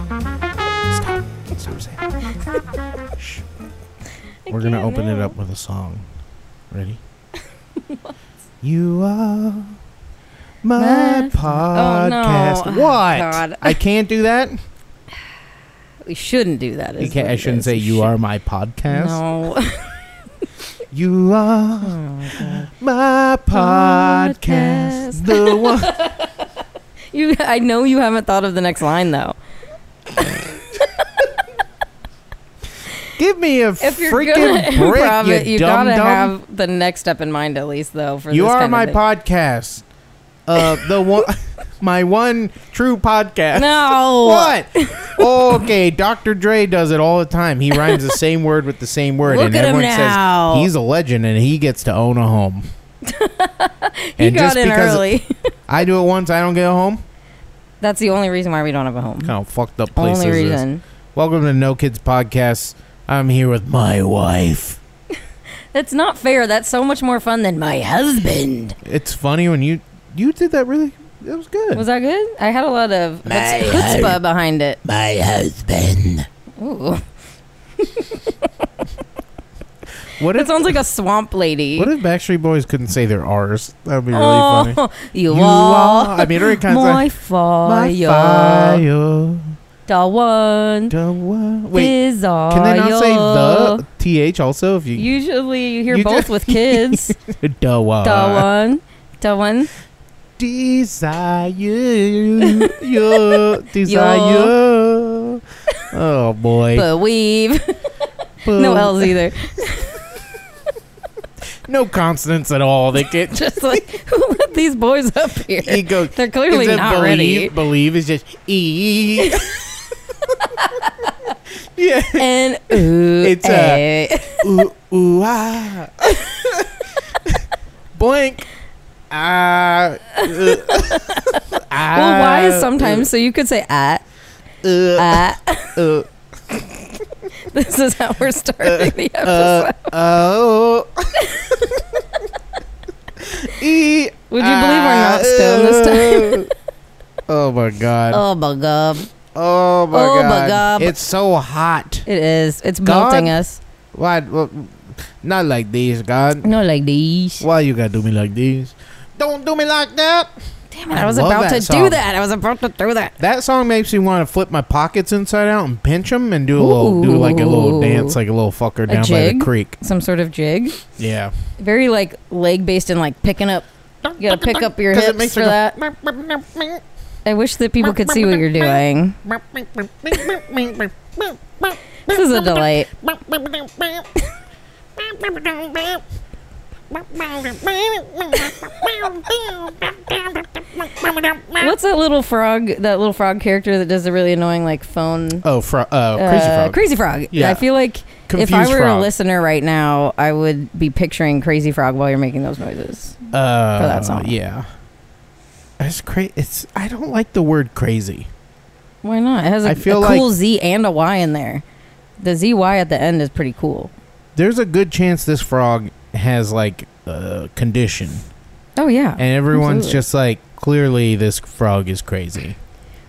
Stop. Stop saying that. Shh. We're gonna open it up with a song. Ready? you are my My- podcast. Oh, no. What? Oh, God. I can't do that. We shouldn't do that. You can't, I shouldn't say We you are my podcast. No. You are Oh, God. my podcast. Podcast. The one. You, I know you haven't thought of the next line though. Give me a If you're freaking gonna break, improv you it, you dumb gotta dumb. have the next step in mind at least, though. For you are my podcast. Uh, the one, my one true podcast. No. What? okay, Dr. Dre does it all the time. He rhymes the same word with the same word, Look and at him everyone now. says he's a legend and he gets to own a home. He and got just in because early. I do it once, I don't get a home. That's the only reason why we don't have a home. Kind of fucked up place only is this? reason. Welcome to No Kids Podcast. I'm here with my wife. That's not fair. That's so much more fun than my husband. It's funny when you you did that really. That was good. Was that good? I had a lot of My chutzpah husband. behind it. my husband? Ooh. What It if sounds like a swamp lady. what if Backstreet Boys couldn't say their R's? That would be really oh, funny. You, You are. are- I mean, it kinda my like- fire. fire. The one. The one- Wait, desire. can they not say the th also? If you, Usually you hear You both just- with kids. the one, the one. The one. Desire, your desire. Oh boy, Believe. no L's either. no consonants at all. They get Just like, who let these boys up here? he goes. They're clearly not believe, ready. Believe is just e. yeah. And ooh, It's, uh, eh. ooh, ooh, ah. Blank. Ah. uh, ah. well, why is sometimes? So you could say at. Uh, At. uh, This is how we're starting the uh, episode. oh. e. Would you believe we're not stoned this time? oh my god. oh my god, Oh my Oh my god. God. It's so hot. it is. It's God. melting us. Why? well, Not like this, God. Not like these. Why you gotta do me like this? Don't do me like that. Damn it! I was love about to song. do that. I was about to do that. That song makes me want to flip my pockets inside out and pinch them and do a little, do like a little dance, like a little fucker down by the creek. Some sort of jig. Yeah. Very like leg based and like picking up. You gotta pick up your 'Cause it hips makes for her go- that. I wish that people could see what you're doing. This is a delight. What's that little frog? That little frog character that does the really annoying like phone. Oh, fro- uh, crazy uh, frog. Crazy Frog. Yeah. I feel like if I were a listener right now, I would be picturing Crazy Frog while you're making those noises. uh, for that song. Yeah. It's crazy. It's I don't like the word crazy. Why not? It has a, I feel a cool like- Z and a Y in there. The ZY at the end is pretty cool. There's a good chance this frog has like a condition, Oh yeah. and everyone's Absolutely. just like, clearly this frog is crazy.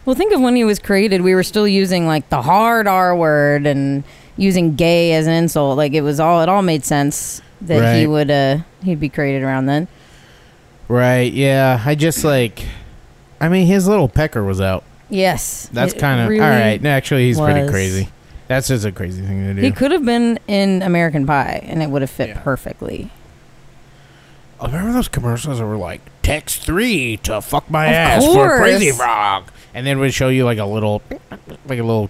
Well, think of when he was created. We were still using like the hard R word and using gay as an insult. Like it was all. It all made sense that he Right. would. uh He'd be created around then. Right? Yeah. I just like, I mean, his little pecker was out. Yes. That's it kind of really all right. Actually, he's pretty was. crazy. That's just a crazy thing to do. He could have been in American Pie, and it would have fit Yeah. perfectly. Oh, remember those commercials that were like text three to fuck my Of ass for Crazy. Frog, and then would show you like a little, like a little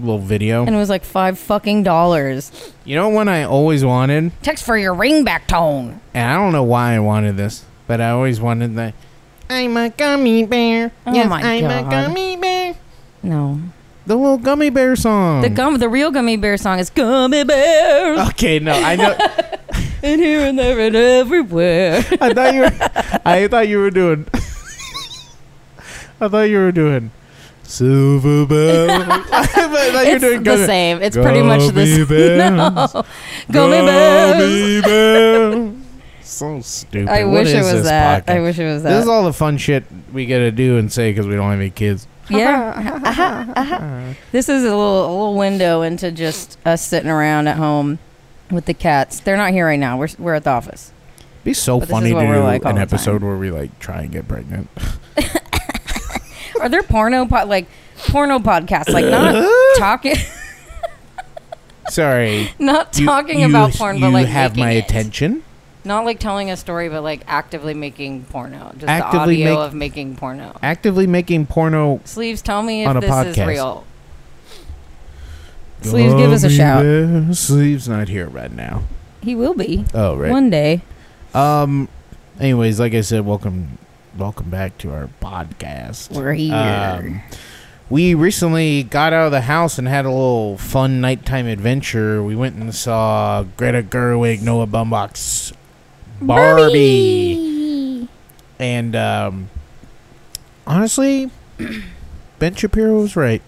little video. And it was like five fucking dollars. You know one I always wanted, Text for your ringback tone. and I don't know why I wanted this, but I always wanted the. I'm a gummy bear. Oh yes, my I'm God. a gummy bear. No, The little gummy bear song. the gum, the real gummy bear song is "Gummy Bears," Okay, no, I know. and here and there and everywhere. I thought you were. I thought you were doing. I thought you were doing. Silver bell. I thought you were it's doing the same. It's pretty much the Gummy same. No. Gummy bears. bears. so stupid. I What wish it was that. I wish it was that. This is all the fun shit we gotta do and say because we don't have any kids. Yeah. Uh-huh, uh-huh. this is a little a little window into just us sitting around at home with the cats. They're not here right now. We're we're at the office. It'd be so But this funny is to what do we're like all an the episode time. where we like try and get pregnant. Are there porno pod like porno podcasts like not talking Sorry. not You- talking you- about porn you but like You have making my it. attention. Not like telling a story but like actively making porno. Just Actively the audio make- of making porno. Actively making porno. Sleeves, tell me On if a this is podcast. real. Sleeves, give us a shout. bear. Sleeves not here right now. He will be Oh right. one day. Um. Anyways, like I said, welcome, welcome back to our podcast. We're here. Um, we recently got out of the house and had a little fun nighttime adventure. We went and saw Greta Gerwig, Noah Baumbach's Barbie, and um, honestly, Ben Shapiro was right.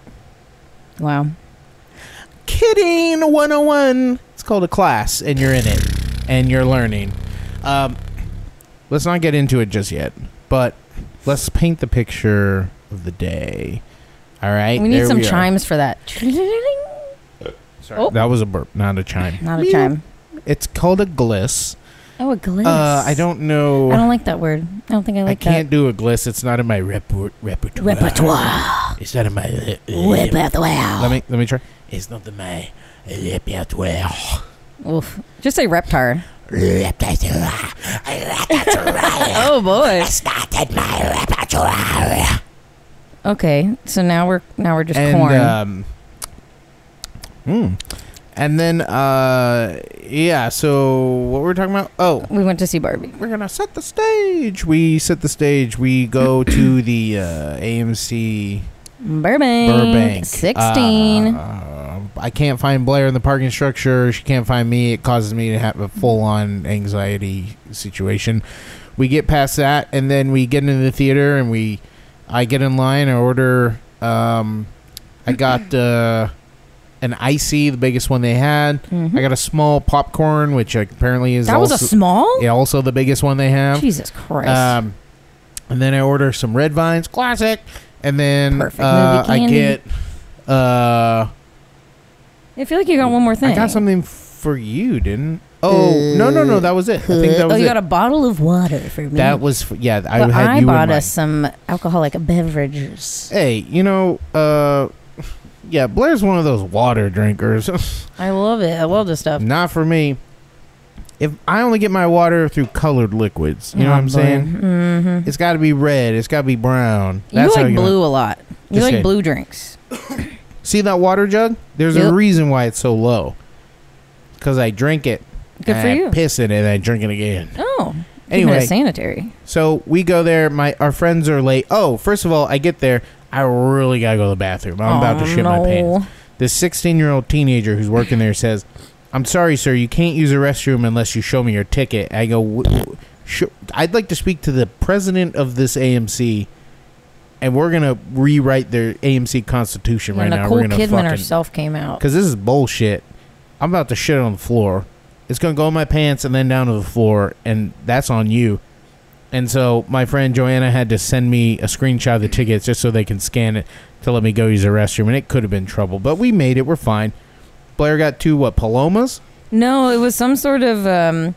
Wow. Kidding 101. It's called a class, and you're in it, and you're learning. Um, let's not get into it just yet, but let's paint the picture of the day. All right, we need some are. chimes for that. Sorry, Oh. that was a burp, not a chime. Not a chime. It's called a gliss. Oh, a gliss. Uh, I don't know. I don't like that word. I don't think I like that. I like can't do a gliss. It's not in my reper- repertoire. Repertoire. It's not in my uh, Repertoire. Let me let me try. It's not in my repertoire. Oof. Just say reptar. Repertoire. Oh boy. It's not in my repertoire. Okay, so now we're now we're just and corn. um, hmm. And then uh, yeah. So what were we talking about? Oh, we went to see Barbie. we're gonna set the stage. We set the stage. We go to the uh, AMC Burbank. Burbank. Sixteen. Uh, I can't find Blair in the parking structure. She can't find me. It causes me to have a full-on anxiety situation. We get past that, and then we get into the theater, and we, I get in line. I order. Um, I got uh, an icy, the biggest one they had. Mhm. I got a small popcorn, which apparently is that was a small. yeah, also the biggest one they have. Jesus Christ. Um, and then I order some red vines, classic. And then uh, I get uh, I feel like you got one more thing. I got something for you, didn't? Oh no no no, that was it. I think that was. oh, you it. got a bottle of water for me. that was yeah. I But had I you bought us some alcoholic beverages. Hey, you know, uh, yeah, Blair's one of those water drinkers. I love it. I love this stuff. Not for me. If I only get my water through colored liquids, you know what I'm saying? Mm-hmm. It's got to be red. It's got to be brown. You how like you blue a lot. You Just like say- blue drinks. See that water jug? There's a reason why it's so low. Because I drink it. Good and for I you. piss in it and I drink it again. Oh, Anyway. sanitary. So we go there. My our friends are late. Oh, first of all, I get there. I really gotta go to the bathroom. I'm about to Oh, shit my no. pants. This 16 year old teenager who's working there says, "I'm sorry, sir. You can't use the restroom unless you show me your ticket." I go, "W- w- sh- "I'd like to speak to the president of this AMC." And we're gonna rewrite their AMC constitution right now. Nicole we're gonna Kidman fucking herself came out. because this is bullshit. I'm about to shit on the floor. It's gonna go in my pants and then down to the floor, and that's on you. And so my friend Joanna had to send me a screenshot of the tickets just so they can scan it to let me go use the restroom, and it could have been trouble, but we made it. We're fine. Blair got two what palomas? No, it was some sort of um,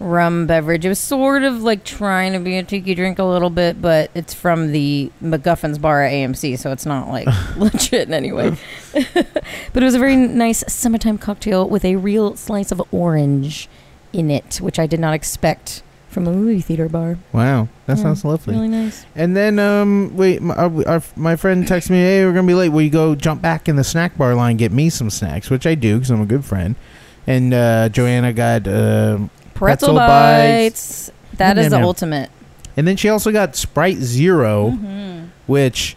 rum beverage. It was sort of like trying to be a tiki drink a little bit, but it's from the MacGuffin's bar at AMC, so it's not like legit in any way. but it was a very nice summertime cocktail with a real slice of orange in it, which I did not expect from a movie theater bar. Wow, that Yeah, sounds lovely. Really nice. And then, um, wait, my, our, our, my friend texted me, "Hey, we're gonna be late. Will you go jump back in the snack bar line, get me some snacks?" Which I do because I'm a good friend. And uh, Joanna got, um Pretzel, Pretzel bites. bites. That is the ultimate. and then she also got Sprite 0 Mhm. which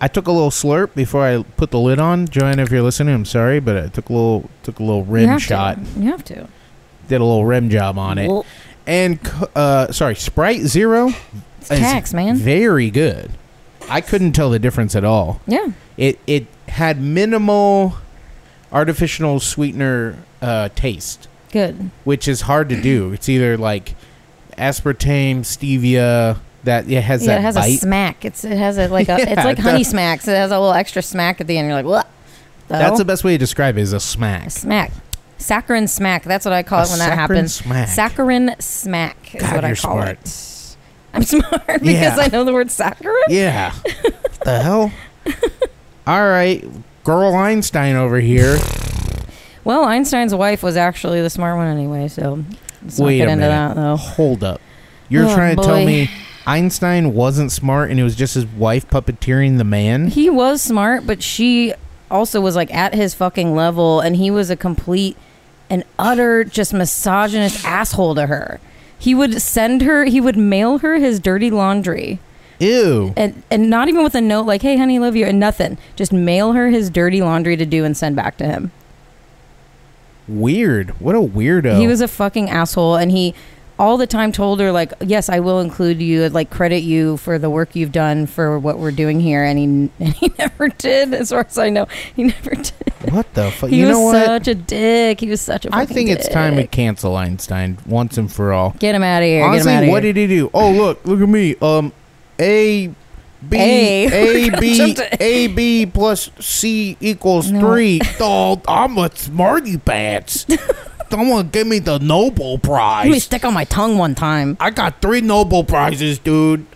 I took a little slurp before I put the lid on. Joanna, if you're listening, I'm sorry, but I took a little took a little rim have shot, To. You have to. did a little rim job on it, Well, and uh, sorry, Sprite Zero it's tax, man. very good. I couldn't tell the difference at all. Yeah. It it had minimal artificial sweetener uh, taste. Good. which is hard to do. It's either like aspartame, stevia that it has yeah, that it has bite. a smack. It's it has a like a Yeah, it's like honey does. smacks. It has a little extra smack at the end. You're like, what? That's the best way to describe it is a smack. smack. Saccharin smack. That's what I call A it when that happens. Smack. Saccharin smack is God, what I call smart. it. I'm smart because Yeah. I know the word saccharin. Yeah. the hell? All right. Girl Einstein over here. Well, Einstein's wife was actually the smart one anyway, so let's Wait not get a into minute. that though. Hold up. You're Oh, trying to tell boy. me Einstein wasn't smart and it was just his wife puppeteering the man? He was smart, but she also was like at his fucking level, and he was a complete and utter just misogynist asshole to her. He would send her, he would mail her his dirty laundry. Ew. And, and not even with a note like, hey, honey, love you, and nothing. Just mail her his dirty laundry to do and send back to him. Weird. What a weirdo. He was a fucking asshole, and he all the time told her like, "Yes, I will include you, like credit you for the work you've done for what we're doing here." And he and he never did, as far as I know, he never did. what the fuck? He You was know what? such a dick. He was such a. I think it's time to cancel Einstein once and for all. get him out of here. Honestly, get him out of what here. did he do? Oh, look, look at me. Um, A, B, A. A, B, A, B plus C equals No. three. Oh, I'm a smarty pants. Someone give me the Nobel Prize. Let me stick on my tongue one time. I got three Nobel Prizes, dude.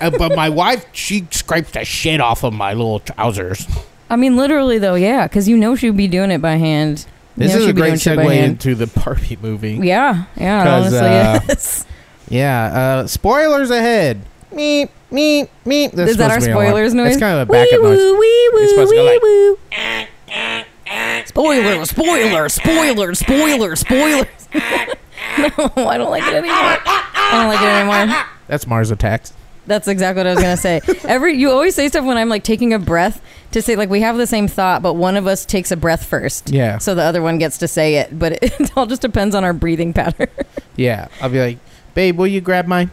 Uh, but my wife, she scrapes the shit off of my little trousers. I mean, literally though, yeah, because you know she'd be doing it by hand. You This know is a great doing shit by segue into the Barbie movie. Yeah, yeah, honestly uh, is. Yeah, uh, spoilers ahead. Meep, meep, meep. That's Is that our supposed to be alarm. spoilers noise? It's kind of a backup noise. Wee woo, It's supposed to go like- wee woo. Spoiler, spoiler, spoiler, spoiler, spoilers. no, I don't like it anymore. I don't like it anymore. That's Mars Attacks. That's exactly what I was gonna say. Every you always say stuff when I'm like taking a breath to say like we have the same thought, but one of us takes a breath first. Yeah. So the other one gets to say it, but it, it all just depends on our breathing pattern. Yeah. I'll be like, babe, will you grab mine?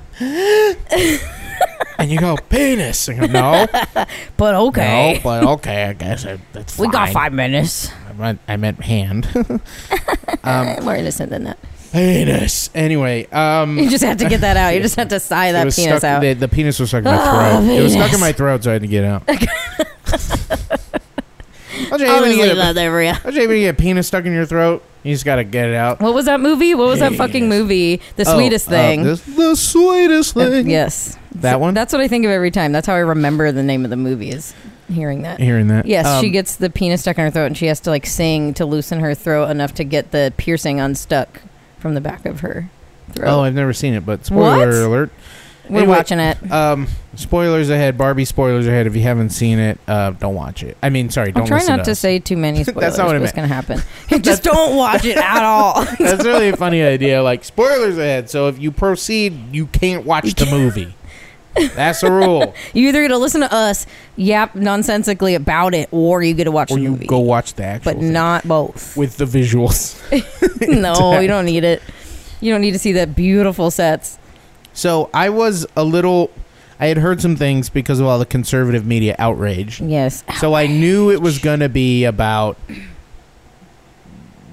And you go, penis. I go, no. But okay, No, but okay, I guess I, that's we got five minutes. I meant, I meant hand. um, More innocent than that. penis. Anyway, um, You just have to get that out. You just have to sigh that penis stuck, out. The, the penis was stuck in my Oh, throat. It was stuck in my throat, so I had to get it out. How'd you I'll even just get leave that there for you. you even get a penis stuck in your throat? You just gotta get it out. What was that movie? What was that fucking movie? The Oh, sweetest uh, thing. this- the sweetest Uh, thing. yes. That one? That's what I think of every time. That's how I remember the name of the movie is hearing that. Hearing that. Yes, she Um, gets the penis stuck in her throat and she has to like sing to loosen her throat enough to get the piercing unstuck from the back of her throat. Oh, I've never seen it, but spoiler What? alert. We're anyway, watching it. Um, spoilers ahead. Barbie spoilers ahead. If you haven't seen it, uh, don't watch it. I mean, sorry, don't I'll try listen not to to us. say too many spoilers. That's not what I what's meant. going to happen. Just don't watch it at all. That's really a funny idea. Like spoilers ahead. So if you proceed, you can't watch the movie. That's the rule. you either get to listen to us yap nonsensically about it, or you get to watch or the you movie. go watch the actual. but thing not both. with the visuals. no, you don't need it. You don't need to see that beautiful sets. So I was a little. I had heard some things because of all the conservative media outrage. Yes. So I knew it was going to be about,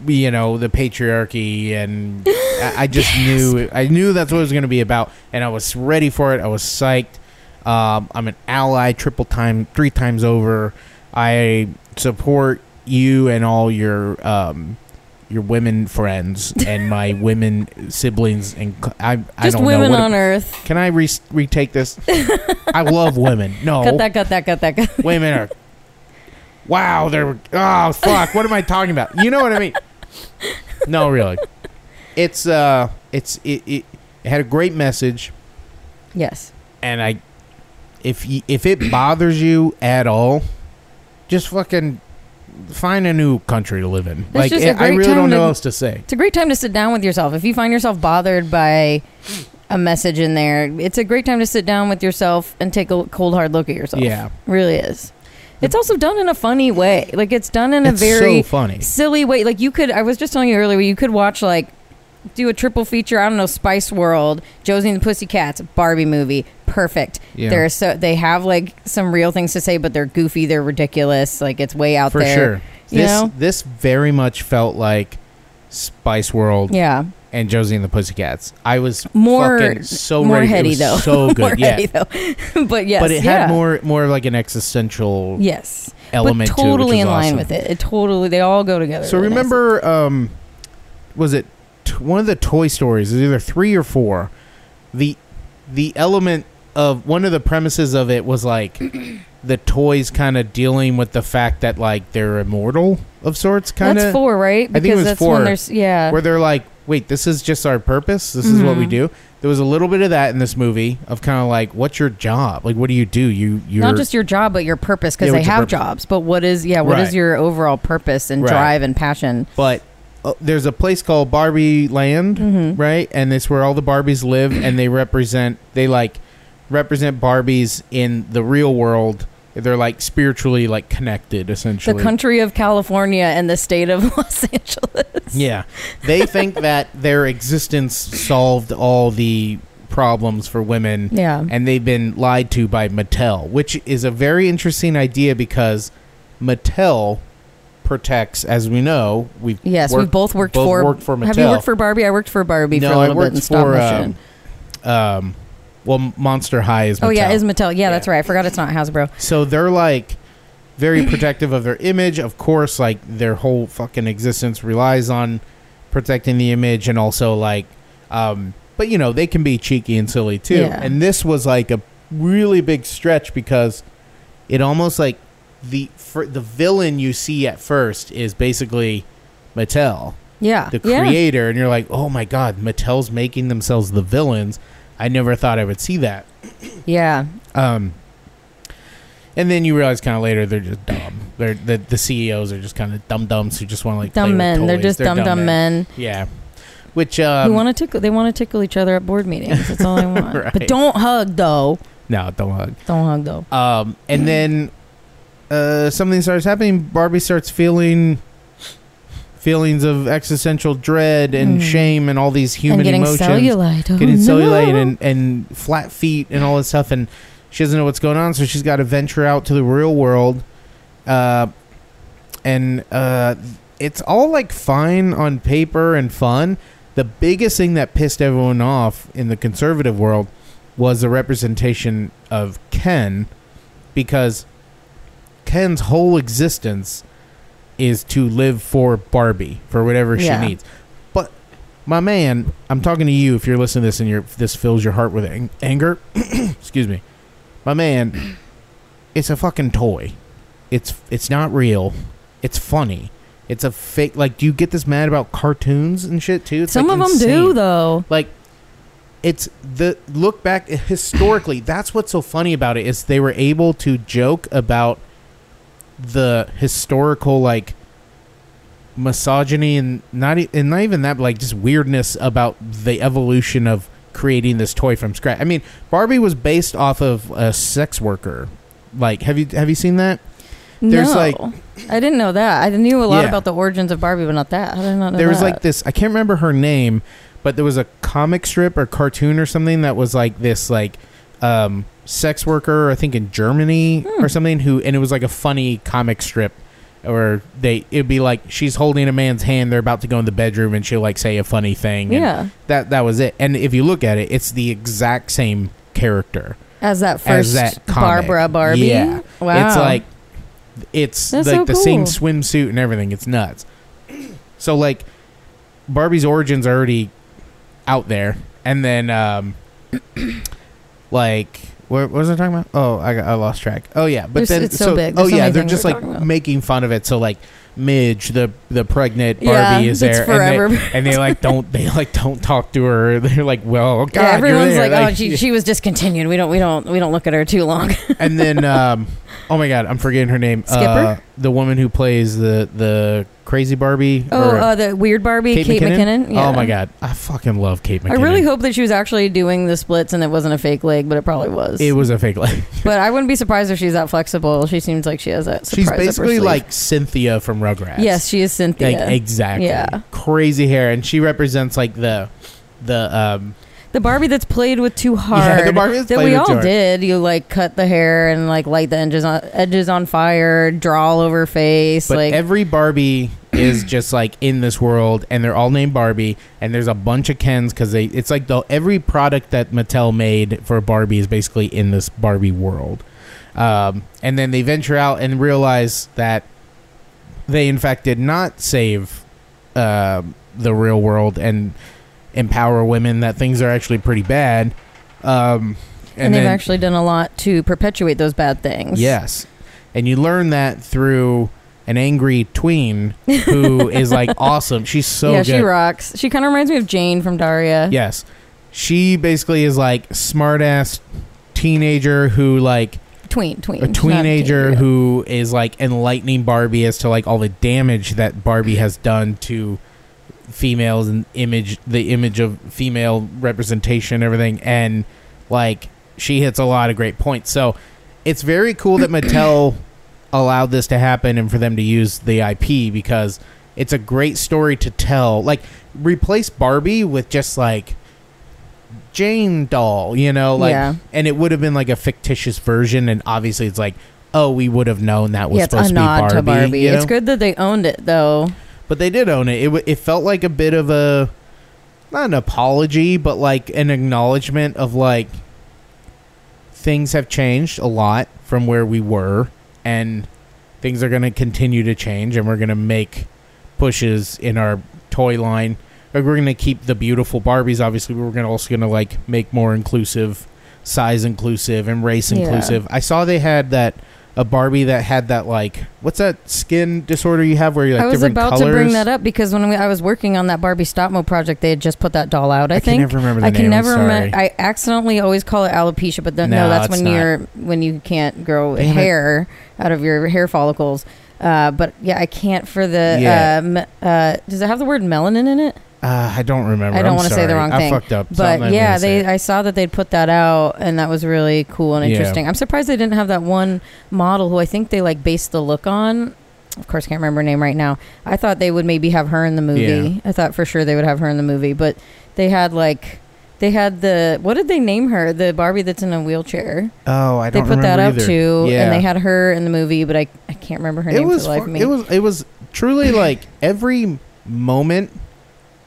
you know, the patriarchy, and I, I just knew I knew that's what it was going to be about, and I was ready for it. I was psyched. Um, I'm an ally, triple time, three times over. I support you and all your um, your women friends and my women siblings, and I, Just don't women know. What, on Earth. can I re- retake this? I love women. No, Cut that, cut that, cut that, cut women are wow they're oh fuck what am i talking about you know what i mean no really it's uh it's it, it, it had a great message Yes. and i if you, if it bothers you at all just fucking find a new country to live in like just a i great really time don't know to- else to say It's a great time to sit down with yourself. If you find yourself bothered by a message in there, it's a great time to sit down with yourself and take a cold hard look at yourself. yeah really is. It's also done in a funny way. Like it's done in a it's very so funny silly way. Like you could I was just telling you earlier you could watch like do a triple feature, I don't know, Spice World, Josie and the Pussycats, Barbie movie. Perfect. Yeah. They're so they have like some real things to say, but they're goofy, they're ridiculous, like it's way out there. for there. sure you this know? this very much felt like Spice World, Yeah, and Josie and the Pussycats. I was more fucking so more ready. heady though. so good. more yeah. heady though. but yes, but it yeah. had more more of like an existential Yes, element but to it, totally in line with it. It totally they all go together. So really remember, um, was it one of the Toy Stories? is either three or four. The the element of one of the premises of it was like the toys kind of dealing with the fact that like they're immortal of sorts, kind of four, right? I think it Because was that's four, yeah. where they're like, wait, this is just our purpose. This is what we Mhm. do. There was a little bit of that in this movie of kind of like, what's your job? Like, what do you do? You you're not just your job, but your purpose, because Yeah, they have purpose? jobs. But what is, yeah, what is Right. your overall purpose and Right. drive and passion? but uh, there's a place called Barbie Land. Mm-hmm. right? And it's where all the Barbies live, and they represent they like represent Barbies in the real world. They're like spiritually like connected, essentially. The country of California and the state of Los Angeles. yeah, they think that their existence solved all the problems for women, Yeah. and they've been lied to by Mattel, which is a very interesting idea because Mattel protects, as we know, we've Yes, we worked- both worked both for. worked for Mattel. Have you worked for Barbie? I worked for Barbie no, for a little bit worked in stop for motion. um, um, well, Monster High is. Mattel. oh yeah, is Mattel? Yeah, Yeah. that's right. I forgot it's not Hasbro. So they're like very protective of their image. Of course, like their whole fucking existence relies on protecting the image and also like um but you know, they can be cheeky and silly too. Yeah. And this was like a really big stretch because it almost like the for the villain you see at first is basically Mattel, Yeah, the yeah. creator, and you're like, "Oh my god, Mattel's making themselves the villains." I never thought I would see that. Yeah, Um, and then you realize kind of later they're just dumb. They're the the CEOs are just kind of dumb dumbs who just want to like play dumb men. They're just dumb dumb men. Yeah, which um, who want to tickle? They want to tickle each other at board meetings. That's all I want. Right. But don't hug though. no don't hug. Don't hug though. Um, and then uh, something starts happening. Barbie starts feeling feelings of existential dread and Mm. shame and all these human and getting emotions. cellulite. Oh, getting no. cellulite and, and flat feet and all this stuff and she doesn't know what's going on so she's got to venture out to the real world uh, and uh, it's all like fine on paper and fun the biggest thing that pissed everyone off in the conservative world was the representation of ken because ken's whole existence is to live for barbie for whatever Yeah. she needs but my man, I'm talking to you. If you're listening to this and you're, this fills your heart with ang- anger, excuse me, my man, it's a fucking toy. It's it's not real. It's funny. It's a fake. Like, do you get this mad about cartoons and shit too? It's Some like, of them do insane. though. Like, it's the look back historically. that's what's so funny about it is they were able to joke about the historical like misogyny and not e- and not even that but like just weirdness about the evolution of creating this toy from scratch. I mean, Barbie was based off of a sex worker. Like, have you have you seen that? There's, no, like- I didn't know that. I knew a lot Yeah. about the origins of Barbie, but not that. How did not know there was that? like this. I can't remember her name, but there was a comic strip or cartoon or something that was like this like um, sex worker. I think in Germany Hmm. or something. Who and it was like a funny comic strip. Or they, it'd be like she's holding a man's hand. They're about to go in the bedroom, and she'll like say a funny thing. and yeah, that that was it. And if you look at it, it's the exact same character. as that first as that. Barbara Barbie. Yeah. wow. It's like it's That's like so the same swimsuit and everything. It's nuts. So like Barbie's origins are already out there, and then um, like what, what was I talking about? Oh, I got, I lost track. Oh yeah, but There's- then it's so big. oh There's so yeah, many they're things just we're like talking about. making fun of it. So like Midge, the the pregnant Barbie Yeah, is it's there, forever. and they, and they like don't they like don't talk to her. They're like, well, God, yeah, you're everyone's there. like, oh, she, she was discontinued. We don't, we don't, we don't look at her too long. and then um oh my god i'm forgetting her name Skipper? uh, the woman who plays the the crazy barbie oh, or uh, the weird Barbie, Kate Kate, McKinnon? McKinnon. Yeah. oh my god i fucking love kate mckinnon I really hope that she was actually doing the splits and it wasn't a fake leg, but it probably was. it was a fake leg but I wouldn't be surprised if she's that flexible. She seems like she has that. she's surprise up her basically like cynthia from rugrats Yes, she is Cynthia. like exactly Yeah. crazy hair and she represents like the the um the Barbie that's played with too hard. Yeah, the Barbie that's that played we with all too hard. did. You like cut the hair and like light the edges on edges on fire, draw all over face. but like every barbie is just like in this world, and they're all named Barbie, and there's a bunch of Kens because they. It's like the every product that Mattel made for Barbie is basically in this Barbie world, um, and then they venture out and realize that they in fact did not save uh, the real world and empower women. That things are actually pretty bad. Um, And, they've then- actually done a lot to perpetuate those bad things. Yes. And you learn that through an angry tween who is like awesome. She's so yeah, good. she rocks. She kind of reminds me of Jane from Daria. Yes. She basically is like smart ass teenager who like Tween, tween. a teenager teen, yeah. who is like enlightening Barbie as to like all the damage that Barbie has done to females and image the image of female representation and everything and like she hits a lot of great points. So it's very cool that Mattel allowed this to happen and for them to use the IP because it's a great story to tell. Like replace Barbie with just like Jane doll, you know, like Yeah. and it would have been like a fictitious version and obviously it's like oh, we would have known that was yeah, supposed a to be Barbie. to Barbie. you It's good that they owned it, though. But they did own it. It w- it felt like a bit of a not an apology, but like an acknowledgement of like things have changed a lot from where we were and things are going to continue to change and we're going to make pushes in our toy line. Like we're going to keep the beautiful Barbies obviously, we're going to also going to like make more inclusive, size inclusive and race Yeah. inclusive. I saw they had that a Barbie that had that like what's that skin disorder you have where you're like I was different about colors? to bring that up because when we, I was working on that Barbie stop mo project, they had just put that doll out. I, I think. can never remember the I name. can never remember. I accidentally always call it alopecia, but No, no, that's when not. you're when you can't grow Damn it. hair out of your hair follicles. Uh, but yeah, I can't for the. Yeah. Uh, me- uh, does it have the word melanin in it? Uh, I don't remember. I don't wanna say the wrong I thing. fucked up. so I'm not But even yeah, say they I saw that they'd put that out, and that was really cool and Yeah. interesting. I'm surprised they didn't have that one model who I think they like based the look on. Of course, I can't remember her name right now. I thought they would maybe have her in the movie. Yeah. I thought for sure they would have her in the movie, but they had like. They had the what did they name her? The Barbie that's in a wheelchair. oh, I They don't They put that up either. too, Yeah. and they had her in the movie, but I, I can't remember her it name was for the life of me. it was it was truly like every moment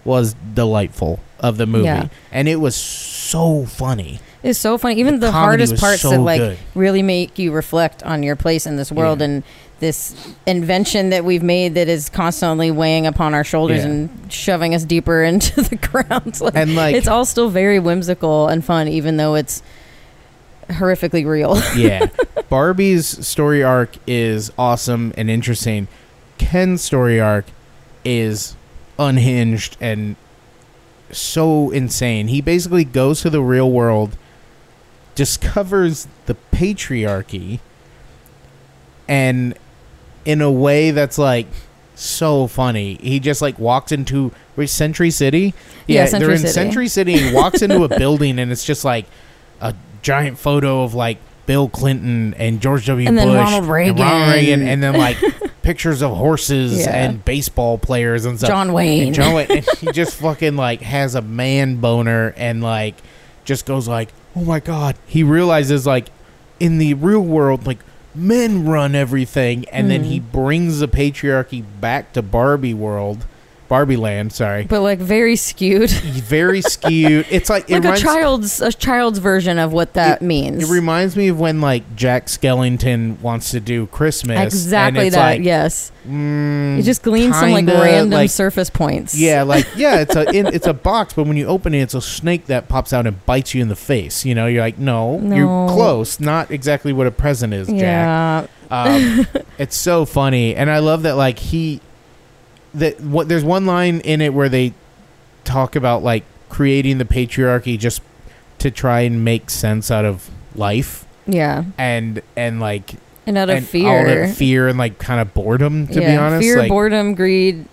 was delightful of the movie, Yeah. and it was so funny. It's so funny. Even the, comedy hardest parts so that like good. really make you reflect on your place in this world Yeah. and this invention that we've made that is constantly weighing upon our shoulders Yeah. and shoving us deeper into the ground. Like, and like it's all still very whimsical and fun, even though it's horrifically real. yeah, Barbie's story arc is awesome and interesting. Ken's story arc is unhinged and so insane. He basically goes to the real world, discovers the patriarchy, and in a way that's like so funny. He just like walks into Century City. Yeah, Century they're in City. Century City. He walks into a building and it's just like a giant photo of like Bill Clinton and George W. And Bush Ronald and Ronald Reagan, and then like pictures of horses Yeah. and baseball players and stuff. John Wayne. And John Wayne, and he just fucking like has a man boner and like just goes like, oh my god. He realizes like in the real world, like men run everything, and then Mhm. he brings the patriarchy back to Barbie world, Barbie Land. Sorry, but like very skewed. Very skewed. It's like it like a child's a child's version of what that means. It reminds me of when like Jack Skellington wants to do Christmas. and exactly that. Like, yes. mm, You just glean some like random like, surface points. Yeah, like yeah, it's a in, it's a box, but when you open it, it's a snake that pops out and bites you in the face. You know, you're like, no, you're close. Not exactly what a present is, Jack. Yeah. Um, it's so funny, and I love that. Like he, that what there's one line in it where they talk about like creating the patriarchy just to try and make sense out of life, Yeah. and and like And out of and fear. fear and like kind of boredom. To be Yeah, honest, Fear, like, boredom, greed,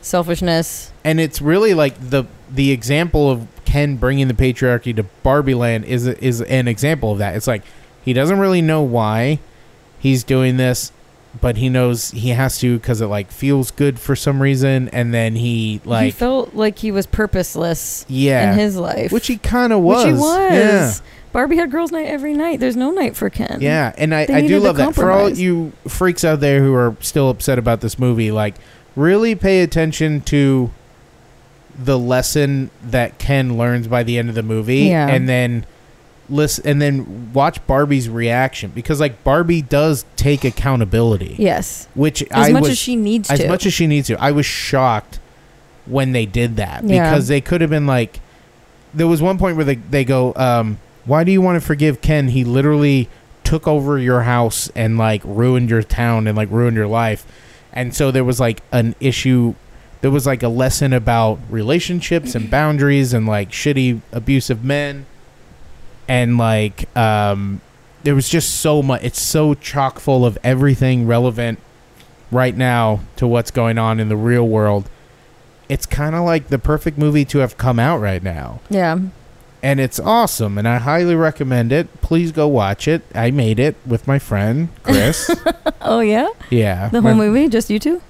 selfishness. and it's really like the the example of Ken bringing the patriarchy to Barbie Land is is an example of that. It's like he doesn't really know why he's doing this, but he knows he has to because it like feels good for some reason, and then he like he felt like he was purposeless yeah, in his life. which he kind of was. Which he was. Yeah. Barbie had girls' night every night. There's no night for Ken. Yeah, and I, They I do love that. For all you freaks out there who are still upset about this movie, like really pay attention to the lesson that Ken learns by the end of the movie, Yeah. and then listen, and then watch Barbie's reaction because like Barbie does take accountability, Yes. which As I much was as she needs to as to. much as she needs to. I was shocked when they did that Yeah. because they could have been like, there was one point where they they go, um, "Why do you want to forgive Ken? He literally took over your house and like ruined your town and like ruined your life." And so there was like an issue. There was like a lesson about relationships and boundaries and like shitty abusive men, and like um, there was just so much. It's so chock full of everything relevant right now to what's going on in the real world. It's kind of like the perfect movie to have come out right now. yeah. And it's awesome, and I highly recommend it. Please go watch it. I made it with my friend Chris. Oh yeah. yeah, The my- whole movie, just you two.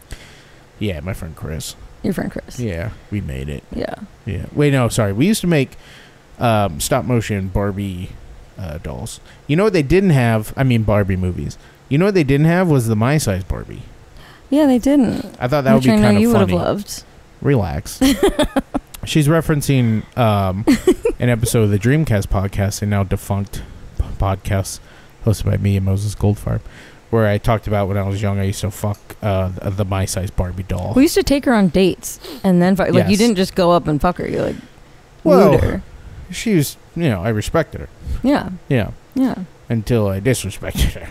Yeah, my friend Chris. Your friend Chris. Yeah, we made it. Yeah. Yeah. Wait, no, sorry. We used to make um, stop motion Barbie uh, dolls. You know what they didn't have? I mean, Barbie movies. You know what they didn't have was the my size Barbie. Yeah, they didn't. I thought that Which would be kind of you would have loved. Relax. She's referencing um, an episode of the Dreamcast podcast, a now defunct p- podcast hosted by me and Moses Goldfarb, where I talked about when I was young, I used to fuck uh, the, the my size Barbie doll. We used to take her on dates, and then like you didn't just go up and fuck her. You like Well- her. She was, you know, I respected her. Yeah. Yeah. Yeah. Until I disrespected her.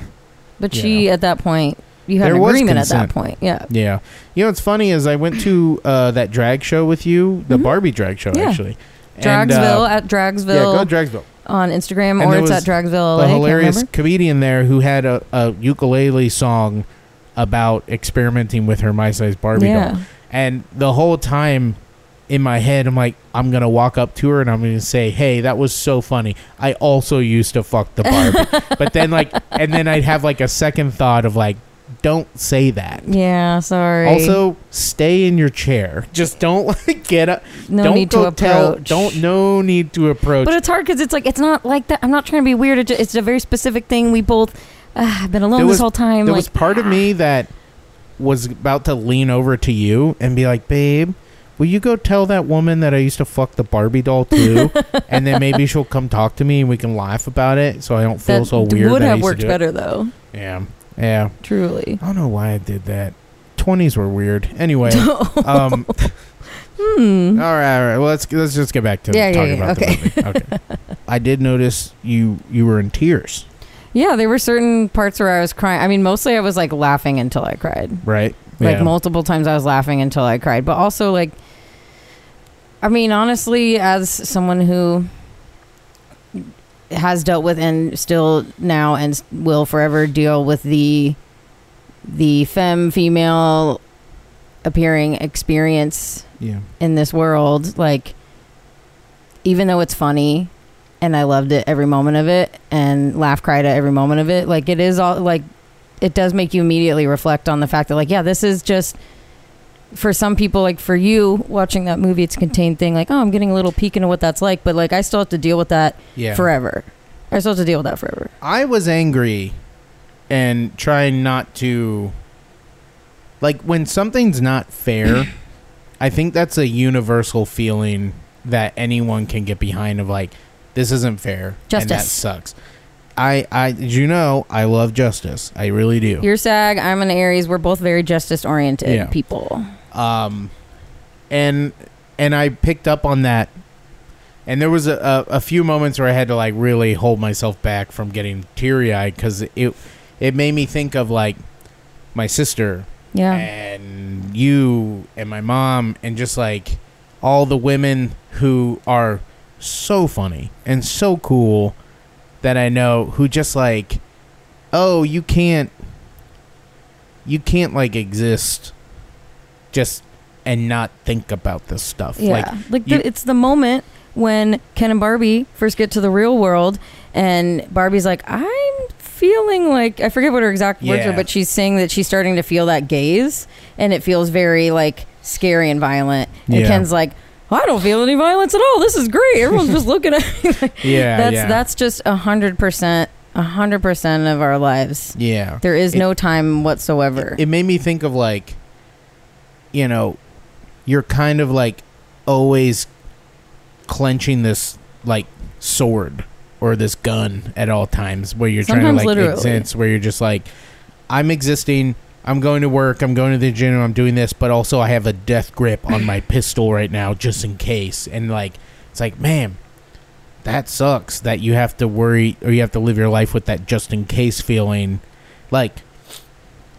But she at that point, you had There an agreement at that point. Yeah. Yeah. You know what's funny is I went to uh, that drag show with you, the Mhm. Barbie drag show, Yeah. actually. And, Dragsville uh, at Dragsville. yeah, go Dragsville. on Instagram, And or it's at Dragsville. LA, the hilarious comedian there who had a, a ukulele song about experimenting with her my size Barbie Yeah. doll. And the whole time in my head, I'm like, I'm gonna walk up to her and I'm gonna say, "Hey, that was so funny. I also used to fuck the Barbie." but then like, and then I'd have like a second thought of like, don't say that. Yeah. Sorry. Also, stay in your chair. Just don't like get up. no don't need to tell. approach. Don't no need to approach. But it's hard because it's like it's not like that. I'm not trying to be weird. It ju- It's a very specific thing. We both uh, have been alone There this whole time. there like, was part of me that was about to lean over to you and be like, "Babe, will you go tell that woman that I used to fuck the Barbie doll too?" and then maybe she'll come talk to me and we can laugh about it, so I don't feel that so weird. would have worked do it. better though. Yeah, yeah. Truly. I don't know why I did that. Twenties were weird. Anyway, um, Hmm. all right, all right. Well, let's let's just get back to Yeah, yeah, talking yeah, about the movie. Okay. I did notice you you were in tears, Yeah, there were certain parts where I was crying. I mean, mostly I was like laughing until I cried. right? Like yeah. multiple times I was laughing until I cried. But also like I mean, honestly, as someone who has dealt with and still now and will forever deal with the the femme female appearing experience yeah. in this world like even though it's funny and I loved it every moment of it and laugh cried at every moment of it like it is all like it does make you immediately reflect on the fact that like yeah this is just for some people like for you watching that movie it's a contained thing like oh I'm getting a little peek into what that's like but like I still have to deal with that Yeah. forever I still have to deal with that forever I was angry and trying not to like when something's not fair I think that's a universal feeling that anyone can get behind of like this isn't fair and that Justice. sucks. I I did you know I love justice. I really do. you're SAG I'm an Aries we're both very justice oriented Yeah. people um and and i picked up on that. And there was a, a, a few moments where i had to like really hold myself back from getting teary-eyed because it it made me think of like my sister yeah. and you and my mom and just like all the women who are so funny and so cool that I know who just like oh you can't you can't like exist just and not think about this stuff Yeah, like like, you- the, it's the moment when Ken and Barbie first get to the real world, and Barbie's like, "I'm feeling like I forget what her exact words Yeah. are, but she's saying that she's starting to feel that gaze, and it feels very like scary and violent." And Yeah. Ken's like, "I don't feel any violence at all. This is great. Everyone's just looking at me." Like, yeah that's yeah that's just a hundred percent, a hundred percent of our lives. yeah There is It- no time whatsoever. it made me think of like you know, you're kind of like always clenching this like sword or this gun at all times where you're trying to like literally. exist where you're just like I'm existing I'm going to work I'm going to the gym I'm doing this but also I have a death grip on my pistol right now just in case and like it's like man that sucks that you have to worry or you have to live your life with that just in case feeling like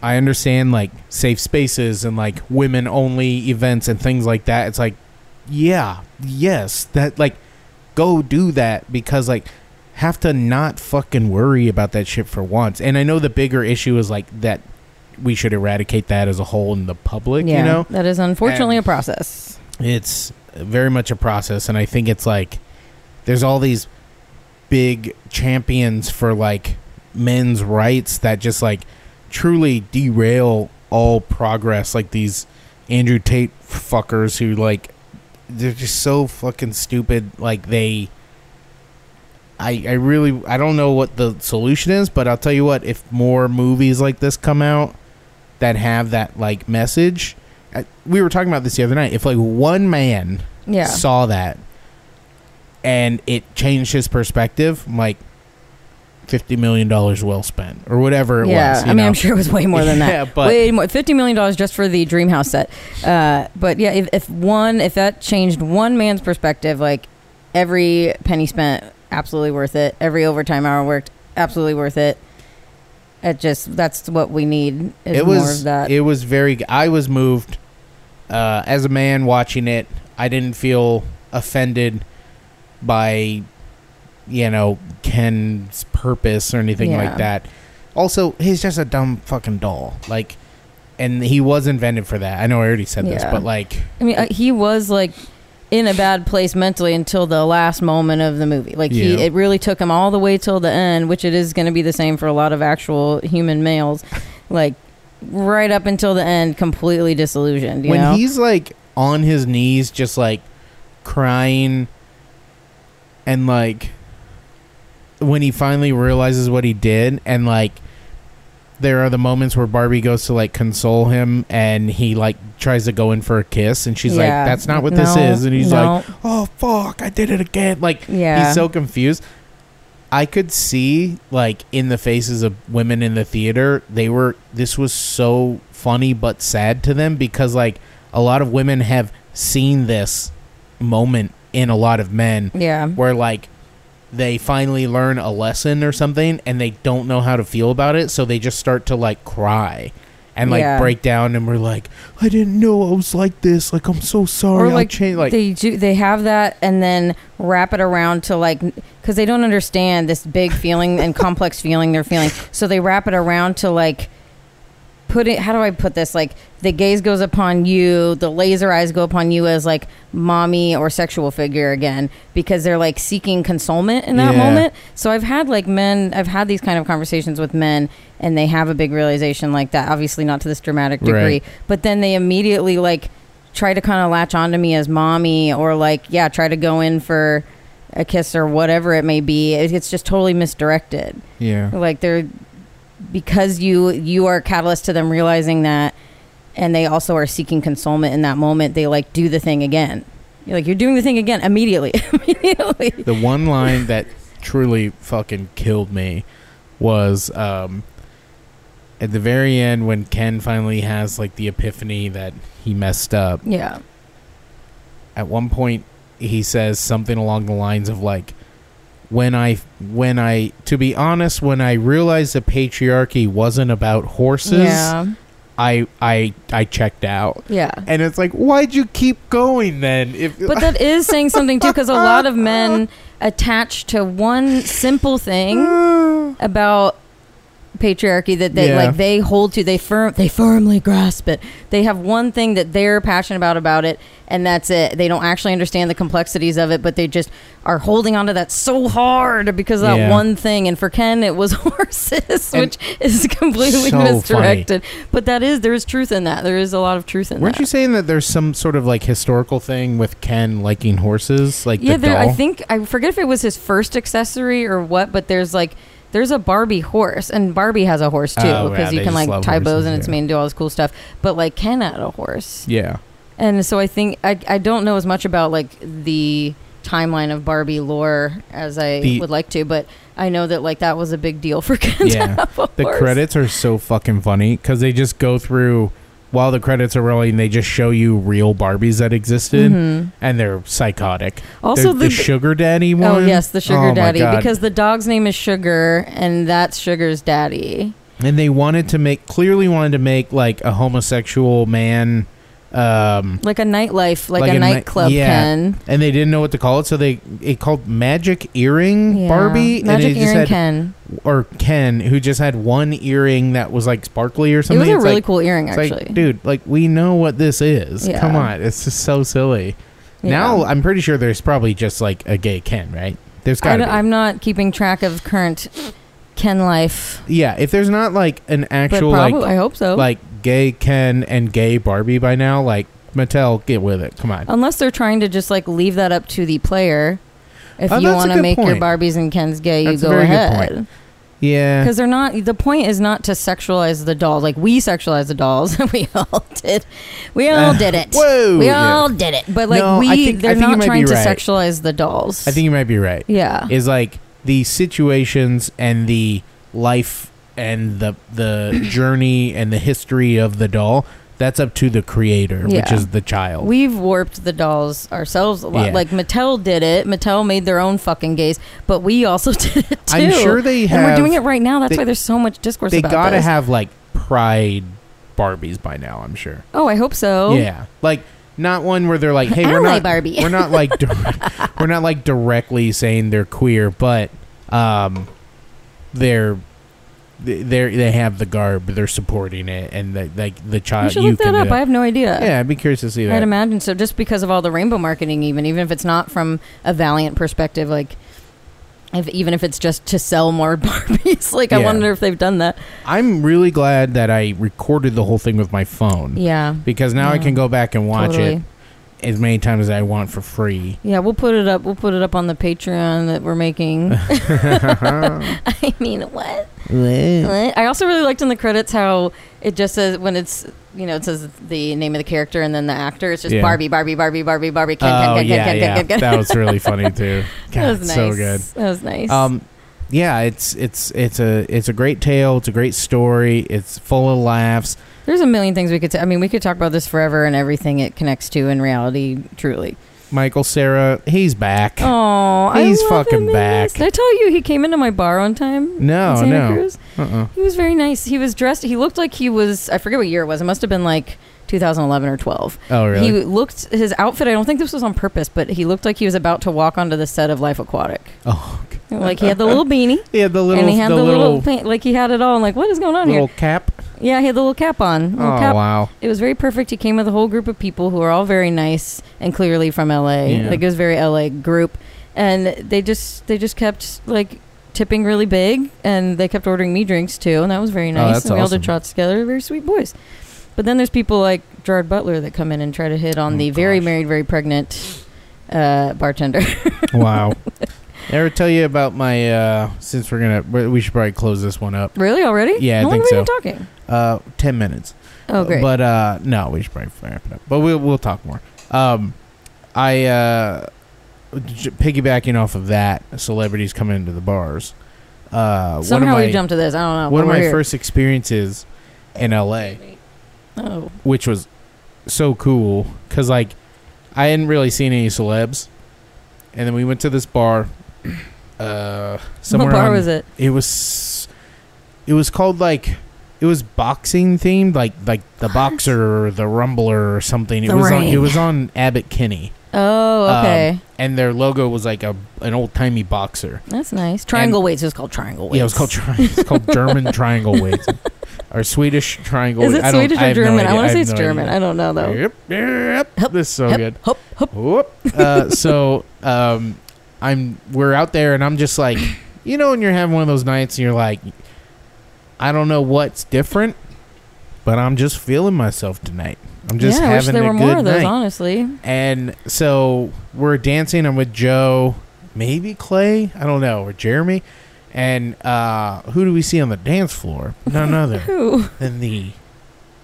I understand like safe spaces and like women only events and things like that. It's like, yeah, yes, that like go do that because like have to not fucking worry about that shit for once. And I know the bigger issue is like that we should eradicate that as a whole in the public, yeah, you know? that is unfortunately And- a process. it's very much a process and i think it's like there's all these big champions for like men's rights that just like truly derail all progress like these andrew tate fuckers who like they're just so fucking stupid like they I, I really I don't know what the solution is, but I'll tell you what, if more movies like this come out that have that like message, I, we were talking about this the other night. If like one man Yeah, saw that and it changed his perspective, I'm like fifty million dollars well spent or whatever it yeah. was. I mean, know? I'm sure it was way more than that. Yeah, but way more. Fifty million dollars just for the dream house set. Uh, but yeah, if, if one, if that changed one man's perspective, like every penny spent, absolutely worth it. Every overtime hour worked, absolutely worth it. It just that's what we need. Is it was that. it was very. I was moved uh, as a man watching it. I didn't feel offended by you know Ken's purpose or anything Yeah. like that. Also, he's just a dumb fucking doll. Like, and he was invented for that. I know I already said this, but like, I mean, uh, he was like in a bad place mentally until the last moment of the movie. Like he, it really took him all the way till the end, which it is going to be the same for a lot of actual human males. Like right up until the end, completely disillusioned. You when know? he's like on his knees, just like crying, and like when he finally realizes what he did, and like there are the moments where Barbie goes to like console him, and he like tries to go in for a kiss, and she's Yeah. like, "That's not what this is," and he's no. like, "Oh fuck, I did it again!" Like yeah, he's so confused. I could see like in the faces of women in the theater, they were this was so funny but sad to them because like a lot of women have seen this moment in a lot of men yeah. where like they finally learn a lesson or something and they don't know how to feel about it so they just start to like cry and like Yeah. break down and we're like I didn't know I was like this like I'm so sorry Or like, change like they do, they have that and then wrap it around to like because they don't understand this big feeling and complex feeling they're feeling. So they wrap it around to like put it. How do I put this? Like the gaze goes upon you, the laser eyes go upon you as like mommy or sexual figure again because they're like seeking consolement in that Yeah. moment. So I've had like men, I've had these kind of conversations with men and they have a big realization like that. Obviously not to this dramatic degree, Right. but then they immediately like try to kind of latch onto me as mommy or like yeah try to go in for a kiss or whatever it may be it, it's just totally misdirected yeah like they're because you you are a catalyst to them realizing that and they also are seeking consolement in that moment they like do the thing again. You're like you're doing the thing again immediately. Immediately. The one line that truly fucking killed me was um at the very end when Ken finally has like the epiphany that he messed up. yeah. At one point he says something along the lines of like when I when I to be honest when I realized the patriarchy wasn't about horses yeah I I I checked out. yeah And it's like why'd you keep going then? If but that is saying something too because a lot of men attach to one simple thing about patriarchy that they Yeah. like they hold to they firm they firmly grasp it. They have one thing that they're passionate about about it and that's it. They don't actually understand the complexities of it but they just are holding on to that so hard because of that Yeah. one thing. And for ken it was horses And which is completely so funny. misdirected. But that is there is truth in that. There is a lot of truth in Weren't that. you saying that there's some sort of like historical thing with Ken liking horses, like yeah the there i think i forget if it was his first accessory or what but there's like there's a Barbie horse, and Barbie has a horse too Oh, because yeah, you can like tie bows and it's made and do all this cool stuff. But like Ken had a horse, Yeah. and so I think I I don't know as much about like the timeline of Barbie lore as I The- would like to, but I know that like that was a big deal for Ken Yeah. to have a The credits are so fucking funny because they just go through while the credits are rolling. They just show you real Barbies that existed, Mhm. and they're psychotic. Also, the, the, the sugar daddy one. oh yes, the sugar Oh daddy because the dog's name is Sugar, and that's Sugar's daddy. and they wanted to make clearly wanted to make like a homosexual man. Um, Like a nightlife, like, Like a, a ni- nightclub yeah. Ken. and they didn't know what to call it, so they it called Magic Earring Yeah. Barbie, Magic and it just Earring had Ken. or Ken, who just had one earring that was like sparkly or something. It was a It's really like, cool earring, actually. like, dude, like we know what this is. Yeah. Come on, it's just so silly. Now I'm pretty sure there's probably just like a gay Ken, right? There's got am not keeping track of current Ken life, Yeah, if there's not like an actual probably like I hope so. like gay Ken and gay Barbie by now, like Mattel, get with it. Come on. Unless they're trying to just like leave that up to the player. If Oh, you want to make your. Barbies and Kens gay, That's you go ahead. point. Yeah. Because they're not. The point is not to sexualize the dolls. Like we sexualize the dolls. we all did. We all Uh, did it. Whoa. We yeah. all did it. But like No, we, think- they're not trying to right. sexualize the dolls. I think you might be right. Yeah. Is like the situations and the life and the the journey and the history of the doll. That's up to the creator, which is the child. We've warped the dolls ourselves a lot. Yeah. Like Mattel did it. Mattel made their own fucking gays, but we also did it too. I'm sure they have. and we're doing it right now. That's they- why there's so much discourse They gotta this. have like pride Barbies by now. I'm sure. oh, I hope so. Yeah, like not one where they're like, "Hey, we're not Barbie. we're not like dir- we're not like directly saying they're queer, but um, they're they they have the garb, they're supporting it, and the, like the child. You should you look that up. I have no idea. yeah, I'd be curious to see that. I'd imagine so, just because of all the rainbow marketing, even even if it's not from a Valiant perspective, like if even if it's just to sell more Barbies. like I wonder if they've done that. I'm really glad that I recorded the whole thing with my phone Yeah, because now I can go back and watch totally. it as many times as I want for free. Yeah, we'll put it up. We'll put it up on the Patreon that we're making. I mean, what? What? I also really liked in the credits how it just says when it's you know it says the name of the character and then the actor. It's just Yeah. Barbie, Barbie, Barbie, Barbie, Barbie. Ken, oh Ken, Ken, yeah, Ken, yeah, Ken, Ken, Ken. that was really funny too. that was nice. so good. That was nice. Um, yeah, it's it's it's a it's a great tale. It's a great story. It's full of laughs. There's a million things we could. T- I mean, we could talk about this forever and everything it connects to in reality. Truly. Michael Cera, he's back. Oh, He's fucking in back. Did I tell you he came into my bar one time? in no, Santa no, Cruz? uh-uh. He was very nice. He was dressed. He looked like he was. I forget what year it was. It must have been like 2011 or 12. Oh, really? He looked his outfit. I don't think this was on purpose, but he looked like he was about to walk onto the set of Life Aquatic. oh, Like he had the little beanie yeah, the little, and he had the, the, little, little, paint, like he had it all. I'm like, what is going on little here? cap. Yeah, he had the little cap on. Little Oh, cap. wow. It was very perfect. He came with a whole group of people who are all very nice and clearly from LA. Yeah. Like it was a very LA group, and they just they just kept like tipping really big, and they kept ordering me drinks too, and that was very oh, nice. Oh, that's and we all did shots together. Very sweet boys. But then there's people like Gerard Butler that come in and try to hit on Oh, the very married, very pregnant uh, bartender. wow. I Ever tell you about my? uh Since we're gonna, we we should probably close this one up. really already? Yeah, I How long think have we so. been talking? Uh, ten minutes. Oh, great. But uh, no, we should probably wrap it up. But we'll we'll talk more. Um, I uh, j- piggybacking off of that, celebrities coming into the bars. Uh, Somehow my we jumped to this. I don't know. one of my here. first experiences in LA, Oh, which was so cool because like I hadn't really seen any celebs, and then we went to this bar. Uh, somewhere what bar on- was it? It was, it was called like. It was boxing themed, like like the boxer or the rumbler or something. It The was on, it was on Abbott Kinney, Oh, Um, okay. and their logo was like a an old timey boxer. That's nice. Triangle weights. It was called triangle weights. Yeah, it was called tri- it's called German triangle weights or Swedish triangle. Is it I don't- Swedish or have no German? I want to say it's no German. idea. I don't know though. Yep, yep. Hup, This is so Hup, good. Hup, hup. Whoop. Uh, so um, I'm we're out there and I'm just like, you know, when you're having one of those nights and you're like, I don't know what's different, but I'm just feeling myself tonight. I'm just yeah, I wish having there were more of those. night. Honestly, And so we're dancing. I'm with Joe, maybe Clay, I don't know, or Jeremy, And uh, who do we see on the dance floor? None other Who? than the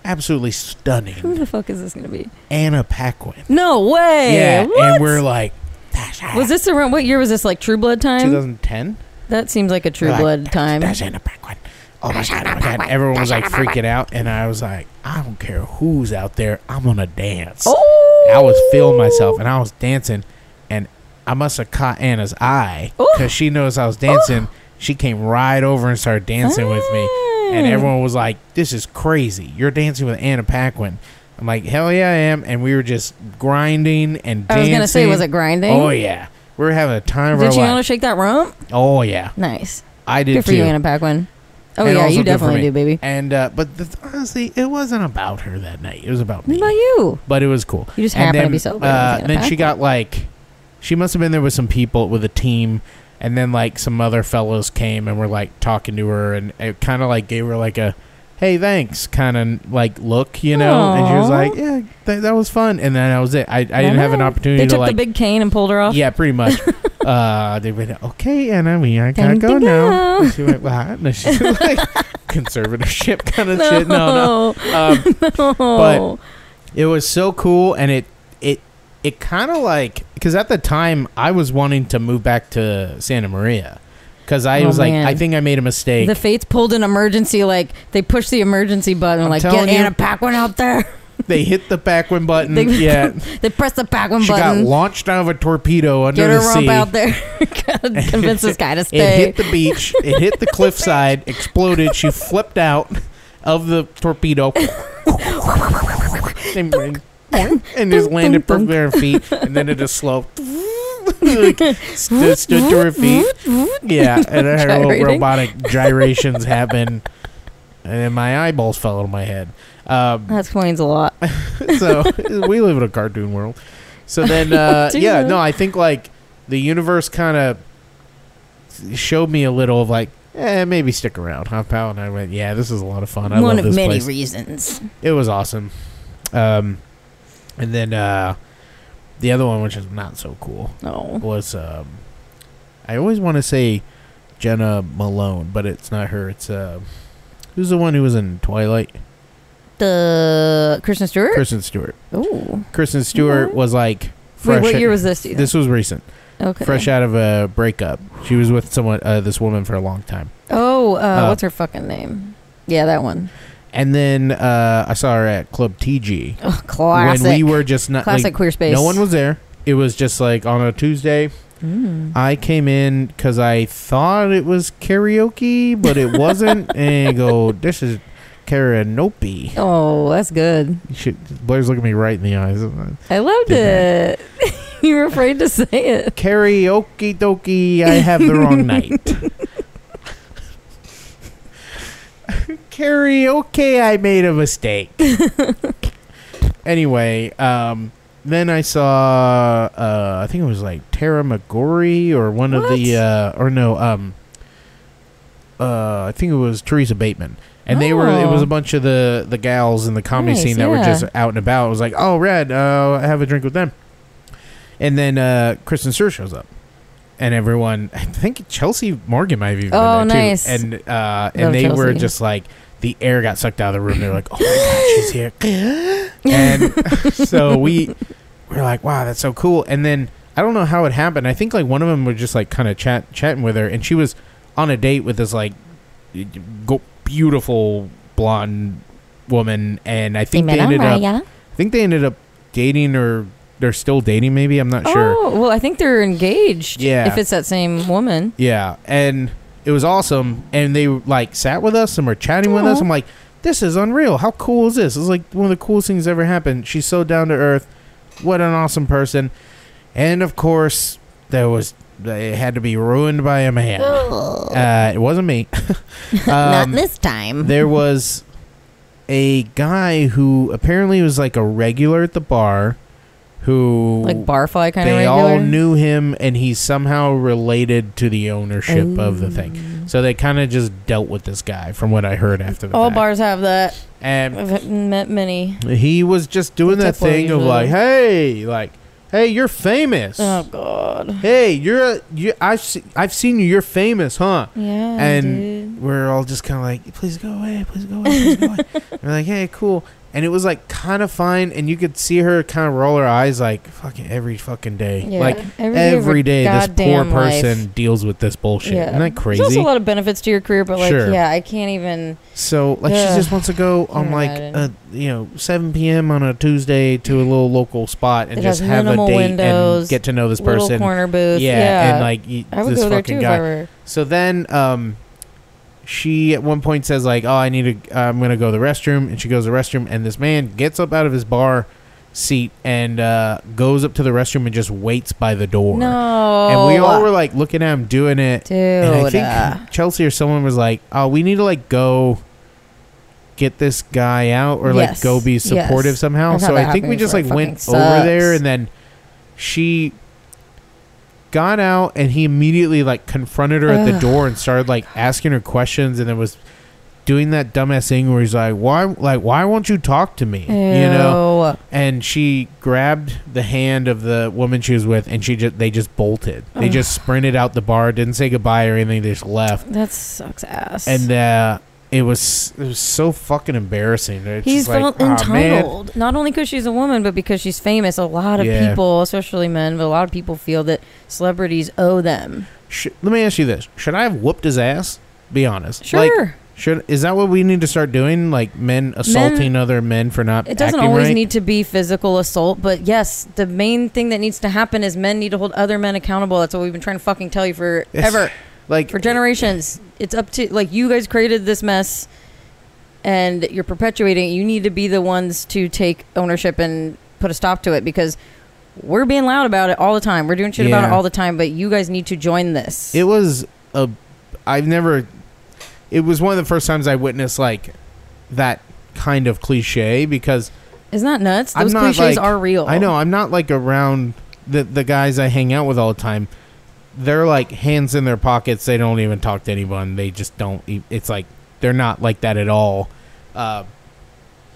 absolutely stunning. Who the fuck is this gonna be? Anna Paquin. No way. yeah, What? and we're like, Anna. Was this around? What year was this? Like True Blood time? 2010? That seems like a True We're like, Blood time. That's Anna Paquin. Oh my god, oh my god. Everyone was like freaking out, and I was like, I don't care who's out there, I'm gonna dance. Oh. I was feeling myself, and I was dancing, and I must have caught Anna's eye because she knows I was dancing. She came right over and started dancing with me, and everyone was like, "This is crazy! You're dancing with Anna Paquin." I'm like, "Hell yeah, I am!" And we were just grinding and dancing. I was gonna say, was it grinding? Oh yeah, we were having a time of Did our you know to shake that rump? Oh yeah, Nice. I did Good for too. you, Anna Paquin. Oh And yeah, you definitely do, baby. And uh, but the, honestly, it wasn't about her that night. It was about me. about you? But it was cool. You just And happen to then, be sober. Uh, then she got like, she must have been there with some people with a team, and then like some other fellows came and were like talking to her, and it kind of like gave her like a, hey thanks kind of like look, you know, and she was like, yeah, th- that was fun, and then that was it. I, I didn't have an opportunity They to took like, the big cane and pulled her off. yeah, pretty much. uh, they went, okay, Anna, we I gotta Time go to now. go. And she went, what? And she's like, conservatorship kind of shit. No, no. Um, no. it was so cool and it it it kind of like because at the time i was wanting to move back to santa maria because i Oh, was like man. i think i made a mistake the fates pulled an emergency, like they pushed the emergency button, I'm like telling get you. Anna Paquin out there. They hit the backward button. They- yeah. They pressed the Paquin she button. She got launched out of a torpedo under Get her the sea. out there. Convince this guy to stay. it hit the beach. It hit the cliffside. Exploded. She flipped out of the torpedo. And, and, just landed perfectly on her feet. And then it just slow like, stood, stood to her feet. Yeah, and I had little robotic gyrations happen, and then my eyeballs fell out of my head. Um, that explains a lot. so we live in a cartoon world. So then, uh, yeah, no, I think like the universe kind of showed me a little of like, eh, maybe stick around, huh, pal? And I went, yeah, this is a lot of fun. I One love of many place. reasons. It was awesome. Um, and then uh, the other one, which is not so cool, Oh. was um, I always want to say Jena Malone, but it's not her. It's uh, who's the one who was in Twilight? The Kristen Stewart? Kristen Stewart. Oh. Kristen Stewart was like Wait, fresh. what year was this? do you this was recent. okay. Fresh out of a breakup. She was with someone, uh, this woman, for a long time. Oh, uh, Uh, what's her fucking name? Yeah, that one. And then uh, I saw her at Club TG Oh, classic. when we were just not classic like queer space. no one was there. It was just like on a Tuesday. Mm. I came in because I thought it was karaoke, but it wasn't. and I go, this is karaoke. Oh, that's good. You should, Blair's looking me right in the eyes. I loved Did it. you were afraid to say it. Karaoke dokie, I have the wrong night. Karaoke, I made a mistake. anyway, um, then I saw, uh, I think it was like Tara McGorry or one of the, uh, or no, um, uh, I think it was Teresa Bateman. And they were, it was Oh. a bunch of the, the gals in the comedy Nice, scene that were yeah. just out and about. It was like, oh, Red, uh, have a drink with them. And then uh, Kristen Stewart shows up. And everyone, I think Chelsea Morgan might have even Oh, been there nice. too. And uh, Love and they were Chelsea. just like the air got sucked out of the room. They were like, "Oh my god, she's here!" and so we were like, "Wow, that's so cool." And then I don't know how it happened. I think like one of them was just like kind of chat chatting with her, and she was on a date with this like go- beautiful blonde woman, and I think they ended up. I think they ended up dating or they're still dating. Maybe I'm not sure. Oh, well, I think they're engaged. Yeah. If it's that same woman. Yeah, and it was awesome. And they like sat with us and were chatting with us. I'm like, this is unreal. How cool is this? It's like one of the coolest things ever happened. She's so down to earth. What an awesome person. And of course, there was it had to be ruined by a man. Uh, it wasn't me. Not Um, this time. there was a guy who apparently was like a regular at the bar who like barfly kind of they regular. all knew him and he's somehow related to the ownership of the thing so they kind of just dealt with this guy from what i heard after the All fact. bars have that. and I've met many. he was just doing that tip well thing of like hey like Hey, you're famous. Oh God. Hey, you're a, you. I've se- I've seen you. You're famous, huh? Yeah. and dude. we're all just kind of like, please go away, please go away, please go away. we're like, hey, cool. And it was like kind of fine, and you could see her kind of roll her eyes like fucking every fucking day. Yeah. Like Every day every day, this poor goddamn life. person deals with this bullshit. Yeah. Isn't that crazy There's also a lot of benefits to your career, but like, Sure. yeah, I can't even. So like she just wants to go on like a you know 7 p.m. on a Tuesday to a little local spot and It just have a date windows, and get to know this Little person. corner booth. Yeah, Yeah. and like y- I would this go there fucking too guy. if I were. So then, um, she at one point says like, "Oh, I need to. I'm gonna go to the restroom," and she goes to the restroom, and this man gets up out of his bar seat and uh, goes up to the restroom and just waits by the door. No. And we all were like looking at him doing it. Dude. And I think uh, Chelsea or someone was like, "Oh, we need to like go." Get this guy out, or like Yes, go be supportive yes. somehow. So I think we just like went fucking over there, and then she got out and he immediately like confronted her at the Ugh. door and started like asking her questions and then was doing that dumbass thing where he's like why like why won't you talk to me? You know? And she grabbed the hand of the woman she was with and she just they just bolted. They just sprinted out the bar didn't say goodbye or anything they just left. That sucks ass. and uh it was it was so fucking embarrassing It's He's like, felt "Aw, man." entitled, not only because she's a woman, but because she's famous. A lot of Yeah. people, especially men, but a lot of people feel that celebrities owe them. Sh- let me ask you this should i have whooped his ass be honest Sure, like Should is that what we need to start doing? Like men assaulting other men for not it doesn't always right? need to be physical assault, but yes, the main thing that needs to happen is men need to hold other men accountable. That's what we've been trying to fucking tell you for forever, like for generations. It's up to like you guys created this mess, and you're perpetuating. it. You need to be the ones to take ownership and put a stop to it because. We're being loud about it all the time. We're doing shit about it Yeah. all the time, but you guys need to join this. It was a. I've never. It was one of the first times I witnessed like that kind of cliche because Isn't that nuts? I'm Those not, cliches like- are real. I know I'm not like around the the guys I hang out with all the time. They're like hands in their pockets. They don't even talk to anyone. They just don't. It's like they're not like that at all. Uh,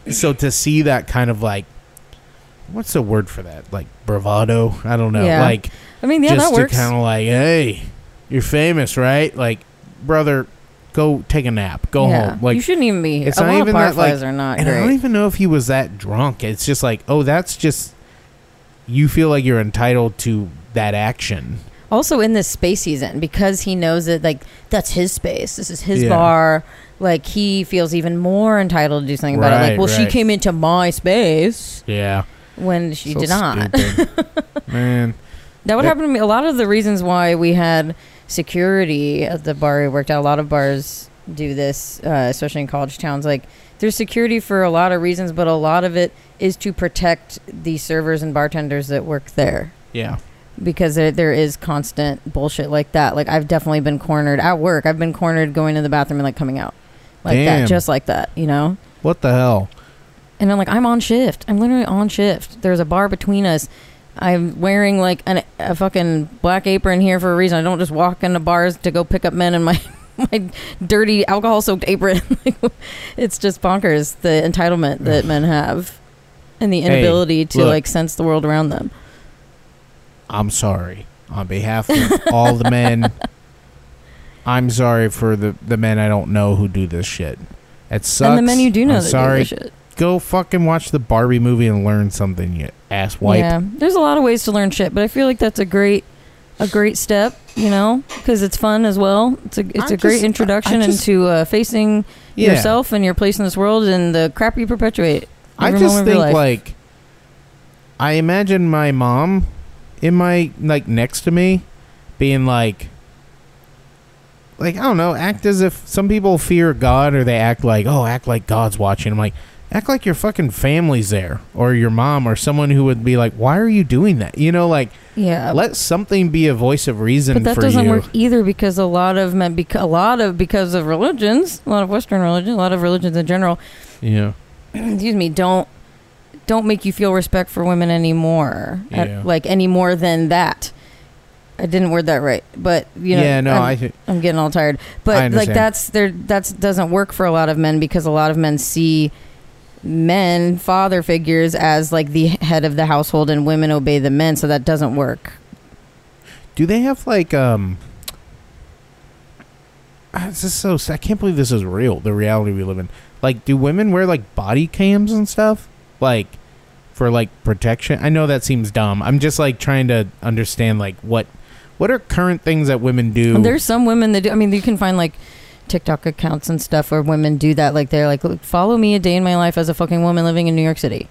so to see that kind of like, what's the word for that? Like bravado? I don't know. Yeah. Like I mean, yeah, just that works. kind of like, hey, you're famous, right? Like, brother, go take a nap. Go yeah. home. Like, you shouldn't even be. it's a not even that, like- are not and I don't even know if he was that drunk. It's just like, oh, that's just you feel like you're entitled to that action. Also, in this space he's in, because he knows that like that's his space. This is his Yeah. bar. Like he feels even more entitled to do something about it. Right, Like, well, she right. came into my space Yeah, when she So did not. stupid. Man, That would Yeah. happen to me. A lot of the reasons why we had security at the bar we worked at, a lot of bars do this, uh, especially in college towns. Like, there's security for a lot of reasons, but a lot of it is to protect the servers and bartenders that work there yeah, because there, there is constant bullshit like that. Like, I've definitely been cornered at work. I've been cornered going to the bathroom and like coming out like Damn. that, just like that, you know? what the hell? And I'm like, I'm on shift. I'm literally on shift. There's a bar between us. I'm wearing like an, a fucking black apron here for a reason. I don't just walk into bars to go pick up men in my my dirty alcohol soaked apron. it's just bonkers the entitlement that men have and the Hey, inability to look. like sense the world around them. I'm sorry on behalf of all the men. I'm sorry for the the men I don't know who do this shit. It sucks. And the men you do know I'm that sorry. do this shit. Go fucking watch the Barbie movie and learn something, you ass wipe. Yeah, there's a lot of ways to learn shit, but I feel like that's a great a great step, you know, because it's fun as well. It's a it's I a great just- I- introduction I just- into uh, facing Yeah. yourself and your place in this world and the crap you perpetuate. I just moment of your think like I imagine my mom in my like next to me being like like I don't know, act as if some people fear God or they act like, "Oh, act like God's watching." I'm like, act like your fucking family's there or your mom or someone who would be like, "Why are you doing that?" You know, like yeah. let something be a voice of reason but that doesn't you. work either because a lot of men, bec- a lot of because of religions, a lot of Western religion, a lot of religions in general, Yeah. excuse me, don't don't make you feel respect for women anymore, at- like any more than that. I didn't word that right, but you know, yeah, no, I'm, I I'm getting all tired. But like that's there that's doesn't work for a lot of men because a lot of men see men, father figures, as like the head of the household, and women obey the men. So that doesn't work. Do they have like um? ah, This is so. I can't believe this is real. The reality we live in. Like, do women wear like body cams and stuff? Like, for like protection. I know that seems dumb. I'm just like trying to understand like what what are current things that women do. There's some women that do. I mean, you can find like TikTok accounts and stuff where women do that. Like they're like, "Look, follow me a day in my life as a fucking woman living in New York City,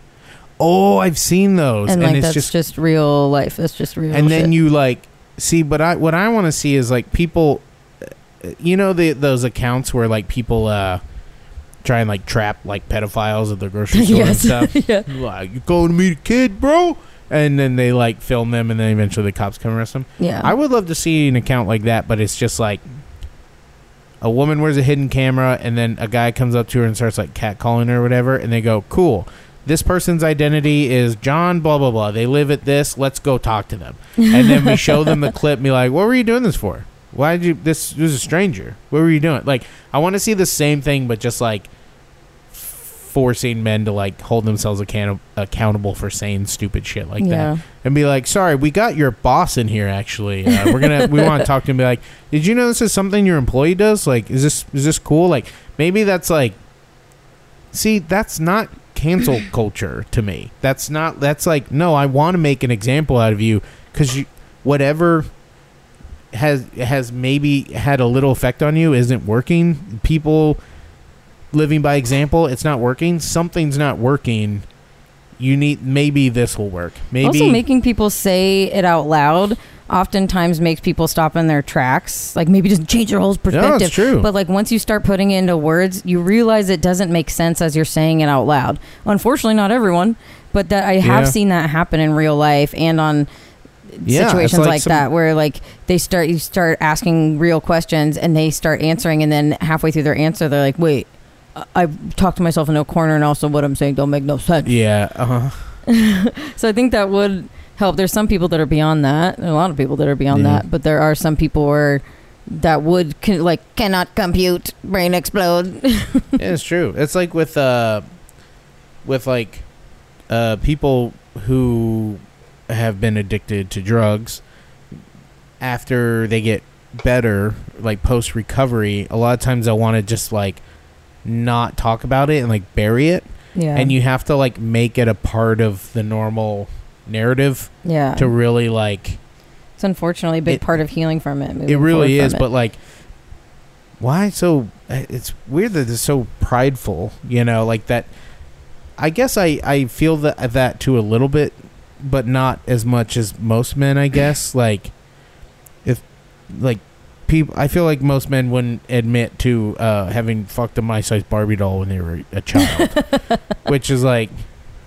oh, I've seen those, and and, like that's just just, real life. That's just real. and then shit. you like see but i what i want to see is like people uh, you know the those accounts where like people uh try and like trap like pedophiles at the grocery store yes, and stuff yeah. like you going to meet a kid bro and then they like film them and then eventually the cops come arrest them yeah. i would love to see an account like that but it's just like a woman wears a hidden camera and then a guy comes up to her and starts like catcalling her or whatever and they go cool this person's identity is John, blah, blah, blah. They live at this. Let's go talk to them. And then we show them the clip and be like, what were you doing this for? Why did you, this, this is a stranger. What were you doing? Like, I want to see the same thing, but just like forcing men to like hold themselves account- accountable for saying stupid shit like yeah. that. And be like, sorry, we got your boss in here actually. Uh, we're going to, we want to talk to him be like, did you know this is something your employee does? Like, is this, is this cool? Like, maybe that's like, see, that's not cancel culture to me. That's not, that's like, no, I want to make an example out of you because you, whatever has, has maybe had a little effect on you isn't working. People living by example, it's not working. Something's not working. You need, maybe this will work. Maybe. Also, making people say it out loud oftentimes makes people stop in their tracks. Like maybe just change your whole perspective. no, it's true. But like once you start putting it into words, you realize it doesn't make sense as you're saying it out loud. Unfortunately, not everyone, but that I have Yeah. seen that happen in real life and on Yeah, situations like like, some- that where like they start you start asking real questions and they start answering and then halfway through their answer they're like, "Wait, I- talked to myself in a corner and also what I'm saying don't make no sense." yeah. Uh-huh. So I think that would help. There's some people that are beyond that. A lot of people that are beyond Yeah. that, but there are some people where that would like cannot compute, brain explode. yeah, it's true. It's like with uh, with like uh, people who have been addicted to drugs. After they get better, like post recovery, a lot of times they'll want to just like not talk about it and like bury it, yeah, and you have to like make it a part of the normal narrative yeah. to really like it's unfortunately a big it- part of healing from it. it really is but it. like why so uh, it's weird that it's so prideful you know like that i guess i i feel that that too a little bit but not as much as most men i guess like if like people i feel like most men wouldn't admit to uh having fucked a my size barbie doll when they were a child which is like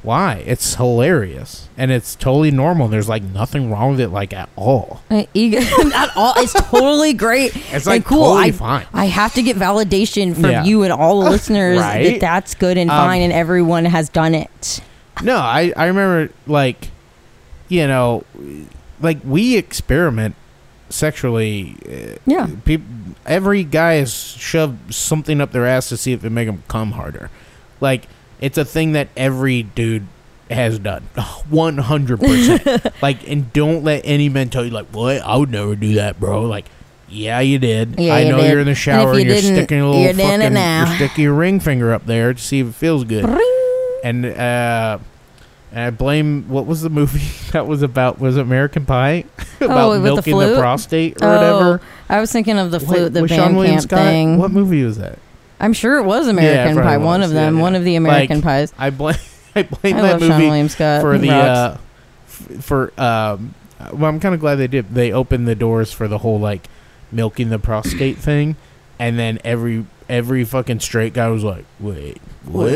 why it's hilarious and it's totally normal there's like nothing wrong with it like at all Uh, ego, all. It's totally great. it's like cool. totally I, fine I have to get validation from Yeah. you and all the listeners Right? that that's good and Um, fine, and everyone has done it. No, I I remember like, you know, like we experiment sexually. uh, Yeah. Every guy has shoved something up their ass to see if it make them come harder. Like it's a thing that every dude has done, one hundred percent. Like, and don't let any men tell you like, "What? I would never do that, bro." Like. Yeah, you did. Yeah, I you know did. you're in the shower if and, you you're sticking a little you're fucking, you're sticking your ring finger up there to see if it feels good Ring. and uh, and I blame what was the movie that was about? Was it American Pie about Oh, with the milking the, prostate or Oh, whatever? I was thinking of the flute, the was band Sean camp Scott? thing. What movie was that? I'm sure it was American probably Pie. One of them. Yeah, One of the American Like, Pies. I blame I blame I that movie for the uh, f- for um. Well, I'm kind of glad they did. They opened the doors for the whole like milking the prostate thing, and then every every fucking straight guy was like, "Wait, what?"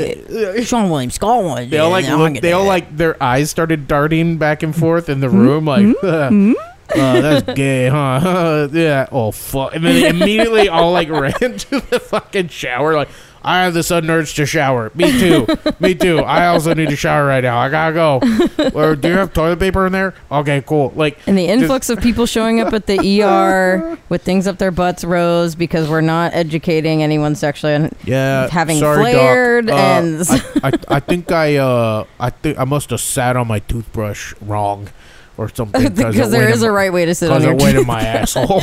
Seann William Scott one. They all like look, they all like their eyes started darting back and forth in the room, like, Hmm? oh, that's gay, huh? yeah. Oh fuck! And then they immediately all like ran to the fucking shower, like, I have the sudden urge to shower. Me too. Me too. I also need to shower right now. I gotta go. or do you have toilet paper in there? Okay, cool. Like And the Just- influx of people showing up at the ER with things up their butts rose because we're not educating anyone sexually on yeah, having sorry, Doc. flared Uh, and I, I, I think I uh I think I must have sat on my toothbrush wrong or something because there is a right way to sit on your it went in tooth. my asshole.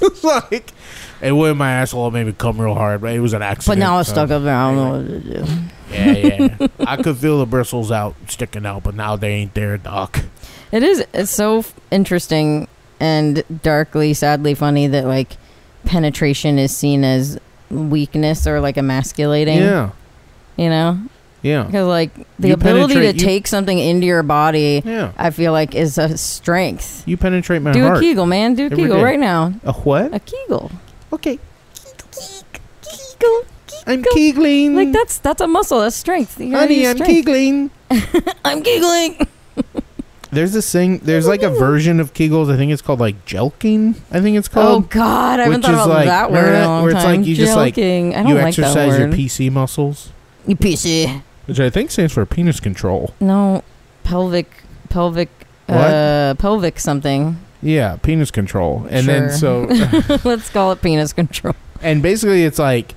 It's like it went in my asshole. It made me come real hard, but it was an accident. But now it's so- stuck up there. I don't know what to do. Yeah, yeah. I could feel the bristles out sticking out, but now they ain't there, Doc. It is. It's so f- interesting and darkly, sadly funny that like penetration is seen as weakness or like emasculating. Yeah, You know, yeah, because like the You ability to you- take something into your body, yeah. I feel like is a strength. You penetrate my Do heart. a Kegel, man. Do a Every Kegel day. right now. A what? A Kegel. Okay, Kegel. I'm kegling. Like that's that's a muscle. That's strength. You gotta Honey, I'm strength. kegling. I'm giggling. There's this thing. There's like a version of Kegels. I think it's called like jelqing. I think it's called. Oh. God, I haven't thought about like- that word in a Where it's time. like you just, like, Jelqing. I don't you like exercise your. PC muscles, You PC. Which I think stands for penis control. No, pelvic, pelvic, uh, pelvic something. Yeah, penis control. And then so Let's call it penis control. and basically it's like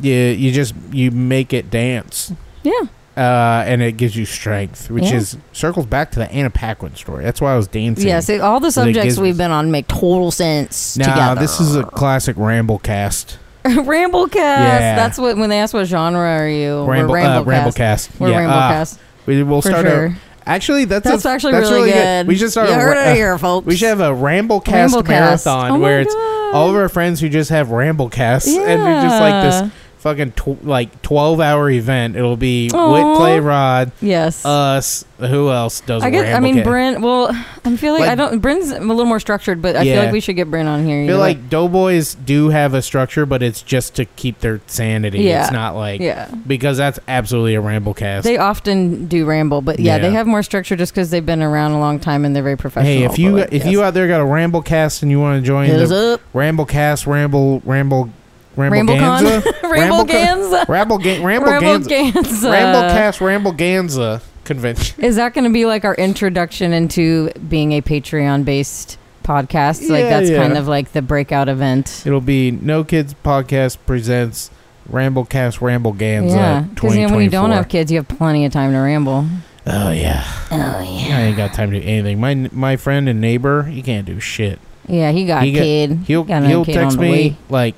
you you just you make it dance. Yeah. Uh, and it gives you strength, which Yeah. is circles back to the Anna Paquin story. That's why I was dancing. Yeah, see, all the subjects gives- we've been on make total sense Now together. this is a classic ramble cast. Ramblecast. Yeah. That's what when they ask what genre are you? Ramble, We're uh, Ramblecast. Ramblecast. We're yeah, uh, Ramblecast we will start sure. a Actually, that's that's a, actually that's really, really good. We should start You a, heard it here, folks. We should have a Ramblecast, Ramblecast. marathon oh where it's all of our friends who just have Ramblecasts, and we just like this fucking tw- like twelve hour event. It'll be Aw. Whit Clay Rod, Yes. us. Who else does? I guess. I mean? Brent. Well, I feel like, I don't. Brent's a little more structured, but I Yeah. feel like we should get Brent on here. I feel way. like Doughboys do have a structure, but it's just to keep their sanity. Yeah. It's not like yeah. because that's absolutely a ramble cast. They often do ramble, but yeah, Yeah. they have more structure just because they've been around a long time and they're very professional. Hey, if you like, if yes. you out there got a ramble cast and you want to join hit the up, Ramblecast, Ramble, Ramble, Rambleganza, Rambleganza, Ramble, Rambleganza, Rambleganza. Ramblecast, Rambleganza convention. Is that going to be like our introduction into being a Patreon based podcast? like Yeah, that's yeah. kind of like the breakout event. It'll be No Kids Podcast presents Ramblecast, Rambleganza. yeah, because you know, when you don't have kids, you have plenty of time to ramble. Oh yeah, Oh yeah, I ain't got time to do anything. My my friend and neighbor, he can't do shit. yeah. He got He a got- kid. He'll got another he'll kid text the me way. like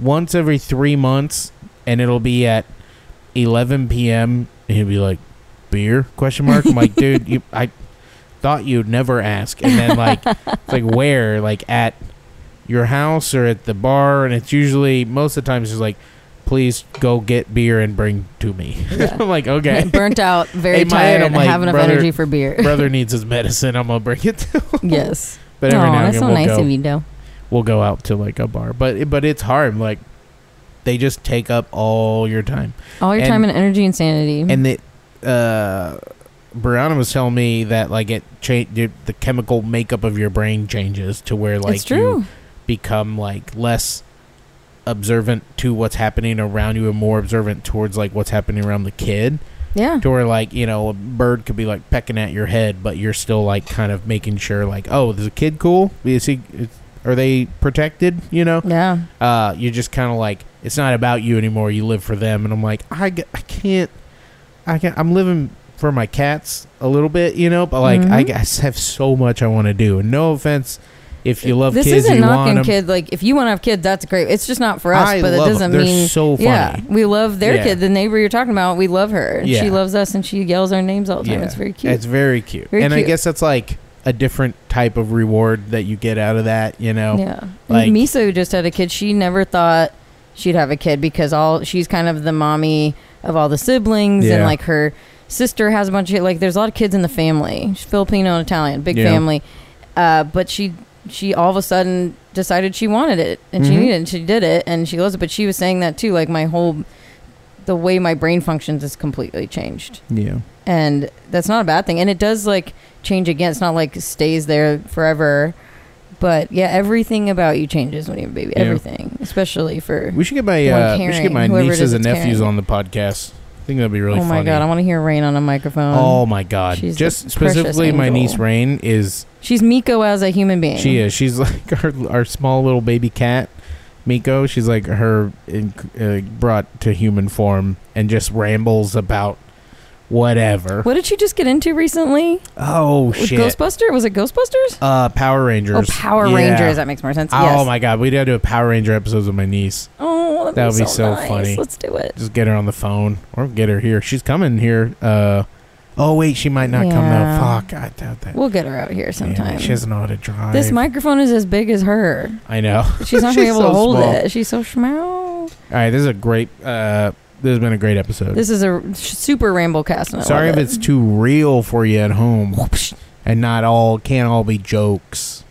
once every three months, and it'll be at 11 p.m. And he'll be like, "Beer?" Question mark. I'm like, dude, you, I thought you'd never ask. And then like, it's like where? Like at your house or at the bar? And it's usually most of the times it's like, please go get beer and bring to me. Yeah. I'm like, okay. Burnt out, very In head, tired, I'm and like, have enough brother- energy for beer. Brother needs his medicine. I'm gonna bring it to. him. yes. But every Aw, now and that's again so we'll nice go of you, though. We'll go out to like a bar. But but it's hard. Like they just take up all your time. All your And- time and energy and sanity. And the uh Brianna was telling me that like it cha- the chemical makeup of your brain changes to where like it's true. you become like less observant to what's happening around you and more observant towards like what's happening around the kid yeah. to where like you know a bird could be like pecking at your head but you're still like kind of making sure like oh is the kid cool is he is, are they protected you know Yeah. uh, you're just kind of like it's not about you anymore. You live for them, and I'm like, I, g- I can't, I can't. I'm living for my cats a little bit, you know, but like I Mhm. guess have so much I want to do. And no offense, if you love this kids, isn't knocking kid. Like, if you want to have kids, that's great. It's just not for us. I but it doesn't They're mean. so funny. Yeah, we love their Yeah. kid. The neighbor you're talking about, we love her. and She loves us, and she yells our names all the time. Yeah. It's very cute. It's very cute, Very and I guess that's like a different type of reward that you get out of that. You know, yeah. like- Misa, who just had a kid, she never thought she'd have a kid because all she's kind of the mommy of all the siblings, and like her sister has a bunch of like. There's a lot of kids in the family. She's Filipino and Italian, big Yeah. family. Uh, but she she all of a sudden decided she wanted it and she Mhm. needed it and she did it and she loves it. But she was saying that too, like my whole the way my brain functions is completely changed yeah, and that's not a bad thing and it does like change again it's not like stays there forever But yeah, everything about you changes when you have a baby. Yeah. Everything, especially for. We should get my uh, we should get my carrying, whoever it nieces and nephews carrying. on the podcast. I think that'd be really oh my funny. god, I want to hear Rain on a microphone. oh my god! She's Just specifically, my angel. niece Rain is She's Miko as a human being. she is she's like our our small little baby cat. Miko, she's like her in, uh, brought to human form and just rambles about whatever. What did she just get into recently? Oh With shit! Ghostbuster? Was it Ghostbusters? uh, Power Rangers. Oh, Power Yeah. Rangers. That makes more sense. Oh yes. my god, we gotta do a Power Ranger episodes with my niece. Oh, That would be be so, so nice. funny. Let's do it. Just get her on the phone or get her here. She's coming here. Uh, oh wait, she might not come Yeah. though. Fuck, I doubt that. We'll get her out here Yeah, sometime. she doesn't know how to drive. this microphone is as big as her. I know. She's not gonna be able so to hold small. it. She's so small. All right, this is a great. Uh, this has been a great episode. This is a super rainbow cast. And I Sorry if love it's too real for you at home, it. and not all can't all be jokes.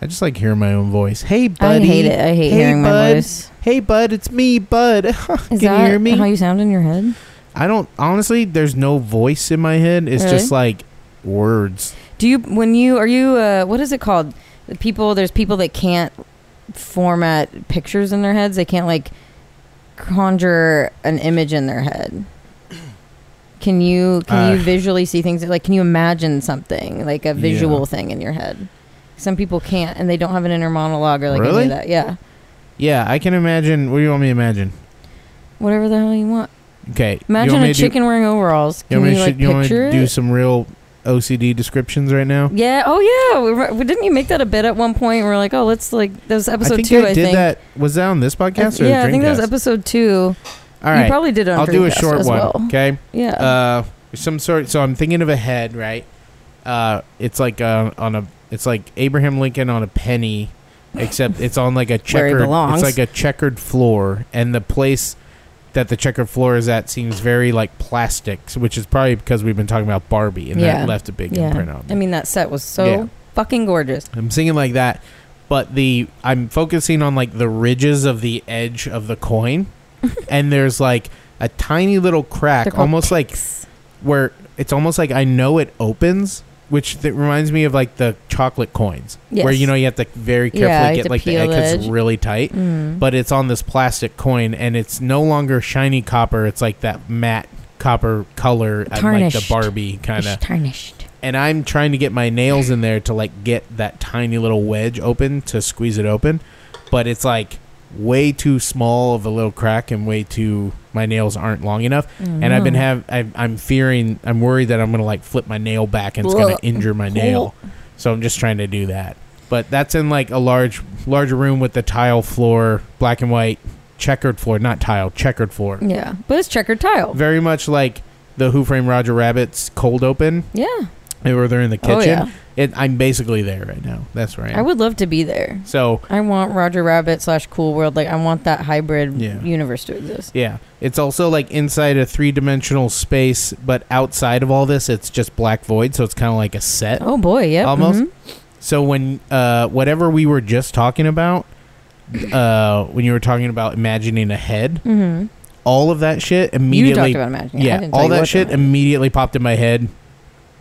I just like hearing my own voice. Hey, I buddy. hate it. I hate Hey, hearing my bud. voice. Hey, bud. It's me, bud. Is Can you that hear me? how you sound in your head? I don't. Honestly, there's no voice in my head. It's Really? just like words. Do you when you are you uh, what is it called? The people there's people that can't format pictures in their heads. They can't like conjure an image in their head. Can you can Uh, you visually see things like can you imagine something like a visual Yeah. thing in your head? Some people can't and they don't have an inner monologue or like any Really? of that. Yeah. Yeah, I can imagine. What do you want me to imagine? Whatever the hell you want. Okay. Imagine a to do- chicken wearing overalls. Can you, like you want to do some real OCD descriptions right now? Yeah. Oh yeah. We were, didn't you make that a bit at one point? We are like, oh, let's like that was episode I think two. I I did think. that. Was that on this podcast or yeah, I think that was episode two. All You probably did it on I'll do a short as one. well. Okay. Yeah. Uh, some sort. So I'm thinking of a head, right? Uh, it's like uh, on a. It's like Abraham Lincoln on a penny, except it's on like a checkered. It's like a checkered floor, and the place that the checkered floor is at seems very like plastic, which is probably because we've been talking about Barbie, and Yeah. that left a big yeah. imprint on me. I mean, that set was so Yeah. fucking gorgeous. I'm singing like that, but the I'm focusing on like the ridges of the edge of the coin, and there's like a tiny little crack, almost like where it's almost like I know it opens, which th- reminds me of like the chocolate coins, where you know you have to very carefully have get like the it's really tight. Mm. But it's on this plastic coin, and it's no longer shiny copper. It's like that matte copper color, uh, like the Barbie kind It's of tarnished. and I'm trying to get my nails in there to like get that tiny little wedge open to squeeze it open, but it's like way too small of a little crack and way too my nails aren't long enough. And I've been Mm. have I've, I'm fearing I'm worried that I'm gonna like flip my nail back and it's gonna injure my nail. So I'm just trying to do that. But that's in like a large larger room with the tile floor, black and white, checkered floor, not tile, checkered floor. Yeah, but it's checkered tile. Very much like the Who Framed Roger Rabbit's cold open, Yeah. Where they're in the kitchen. Oh yeah. It, I'm basically there right now. That's right. I would love to be there. So I want Roger Rabbit slash Cool World. Like I want that hybrid Yeah. universe to exist. yeah, it's also like inside a three dimensional space, but outside of all this, it's just black void. So it's kind of like a set. Oh boy, yeah, Almost. mhm. So when uh, whatever we were just talking about, uh, when you were talking about imagining a head, Mhm. all of that shit You talked immediately, about imagining. I yeah, all that shit immediately popped in my head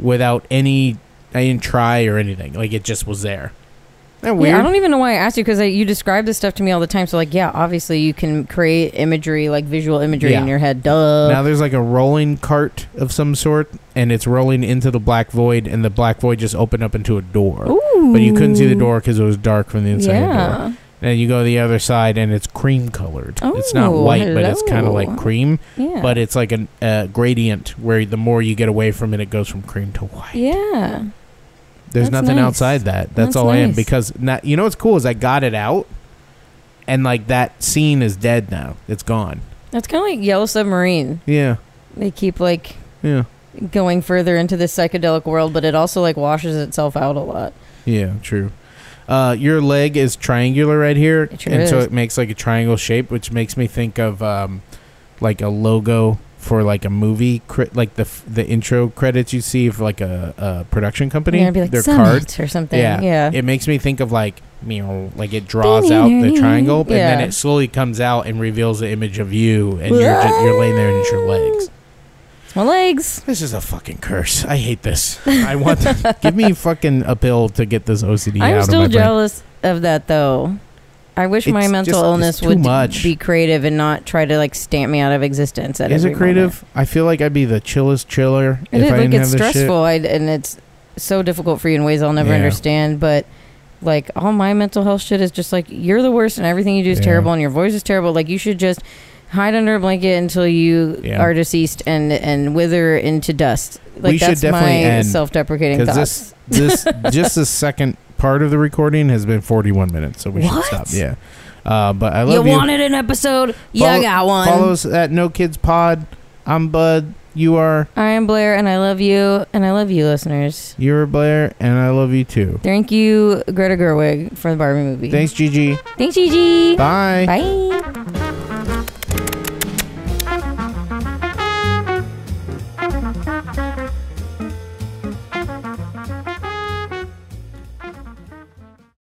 without any. I didn't try or anything. Like it just was there. Isn't that weird? Yeah, I don't even know why I asked you because you describe this stuff to me all the time. So like, yeah, obviously you can create imagery, like visual imagery Yeah. in your head. Duh. now there's like a rolling cart of some sort, and it's rolling into the black void, and the black void just opened up into a door. Ooh. But you couldn't see the door because it was dark from the inside of the door. Yeah. And you go to the other side, and it's cream colored. Oh, it's not Oh, white, but it's kind of like cream. Yeah. But it's like a uh, gradient where the more you get away from it, it goes from cream to white. yeah. There's That's nothing nice. outside that. That's, That's all I am because not, you know what's cool is I got it out, and like that scene is dead now. It's gone. That's kind of like Yellow Submarine. Yeah, They keep like yeah, going further into this psychedelic world, but it also like washes itself out a lot. yeah. True. Uh, your leg is triangular right here, sure and so it makes like a triangle shape, which makes me think of um, like a logo for like a movie, cre- like the f- the intro credits you see for like a, a production company. Be like Their cards. or something. Yeah. Yeah. It makes me think of like meow, like it draws out the triangle, and then it slowly comes out and reveals the image of you, and you're just, you're laying there and it's your legs. My legs. This is a fucking curse. I hate this. I want to give me fucking a pill to get this OCD out of here. I'm out still of my brain. jealous of that though. I wish my It's mental just- illness too would much. be creative and not try to like stamp me out of existence. At Is every it creative? moment. I feel like I'd be the chillest chiller It if is I like didn't it's have this shit. stressful I, and it's so difficult for you in ways I'll never Yeah. understand. But like all my mental health shit is just like you're the worst and everything you do is Yeah. terrible and your voice is terrible. Like you should just hide under a blanket until you Yeah. are deceased and and wither into dust. Like We should that's definitely my end, self-deprecating thoughts. this this just the second part of the recording has been 41 minutes, so we What? should stop. Yeah. Uh, but I love you. wanted an episode? Follow- you got one. Follow us at No Kids Pod. I'm Bud. You are. I am Blair, and I love you, and I love you, listeners. You're Blair, and I love you too. Thank you, Greta Gerwig, for the Barbie movie. Thanks, Gigi. Thanks, Gigi. Bye. Bye.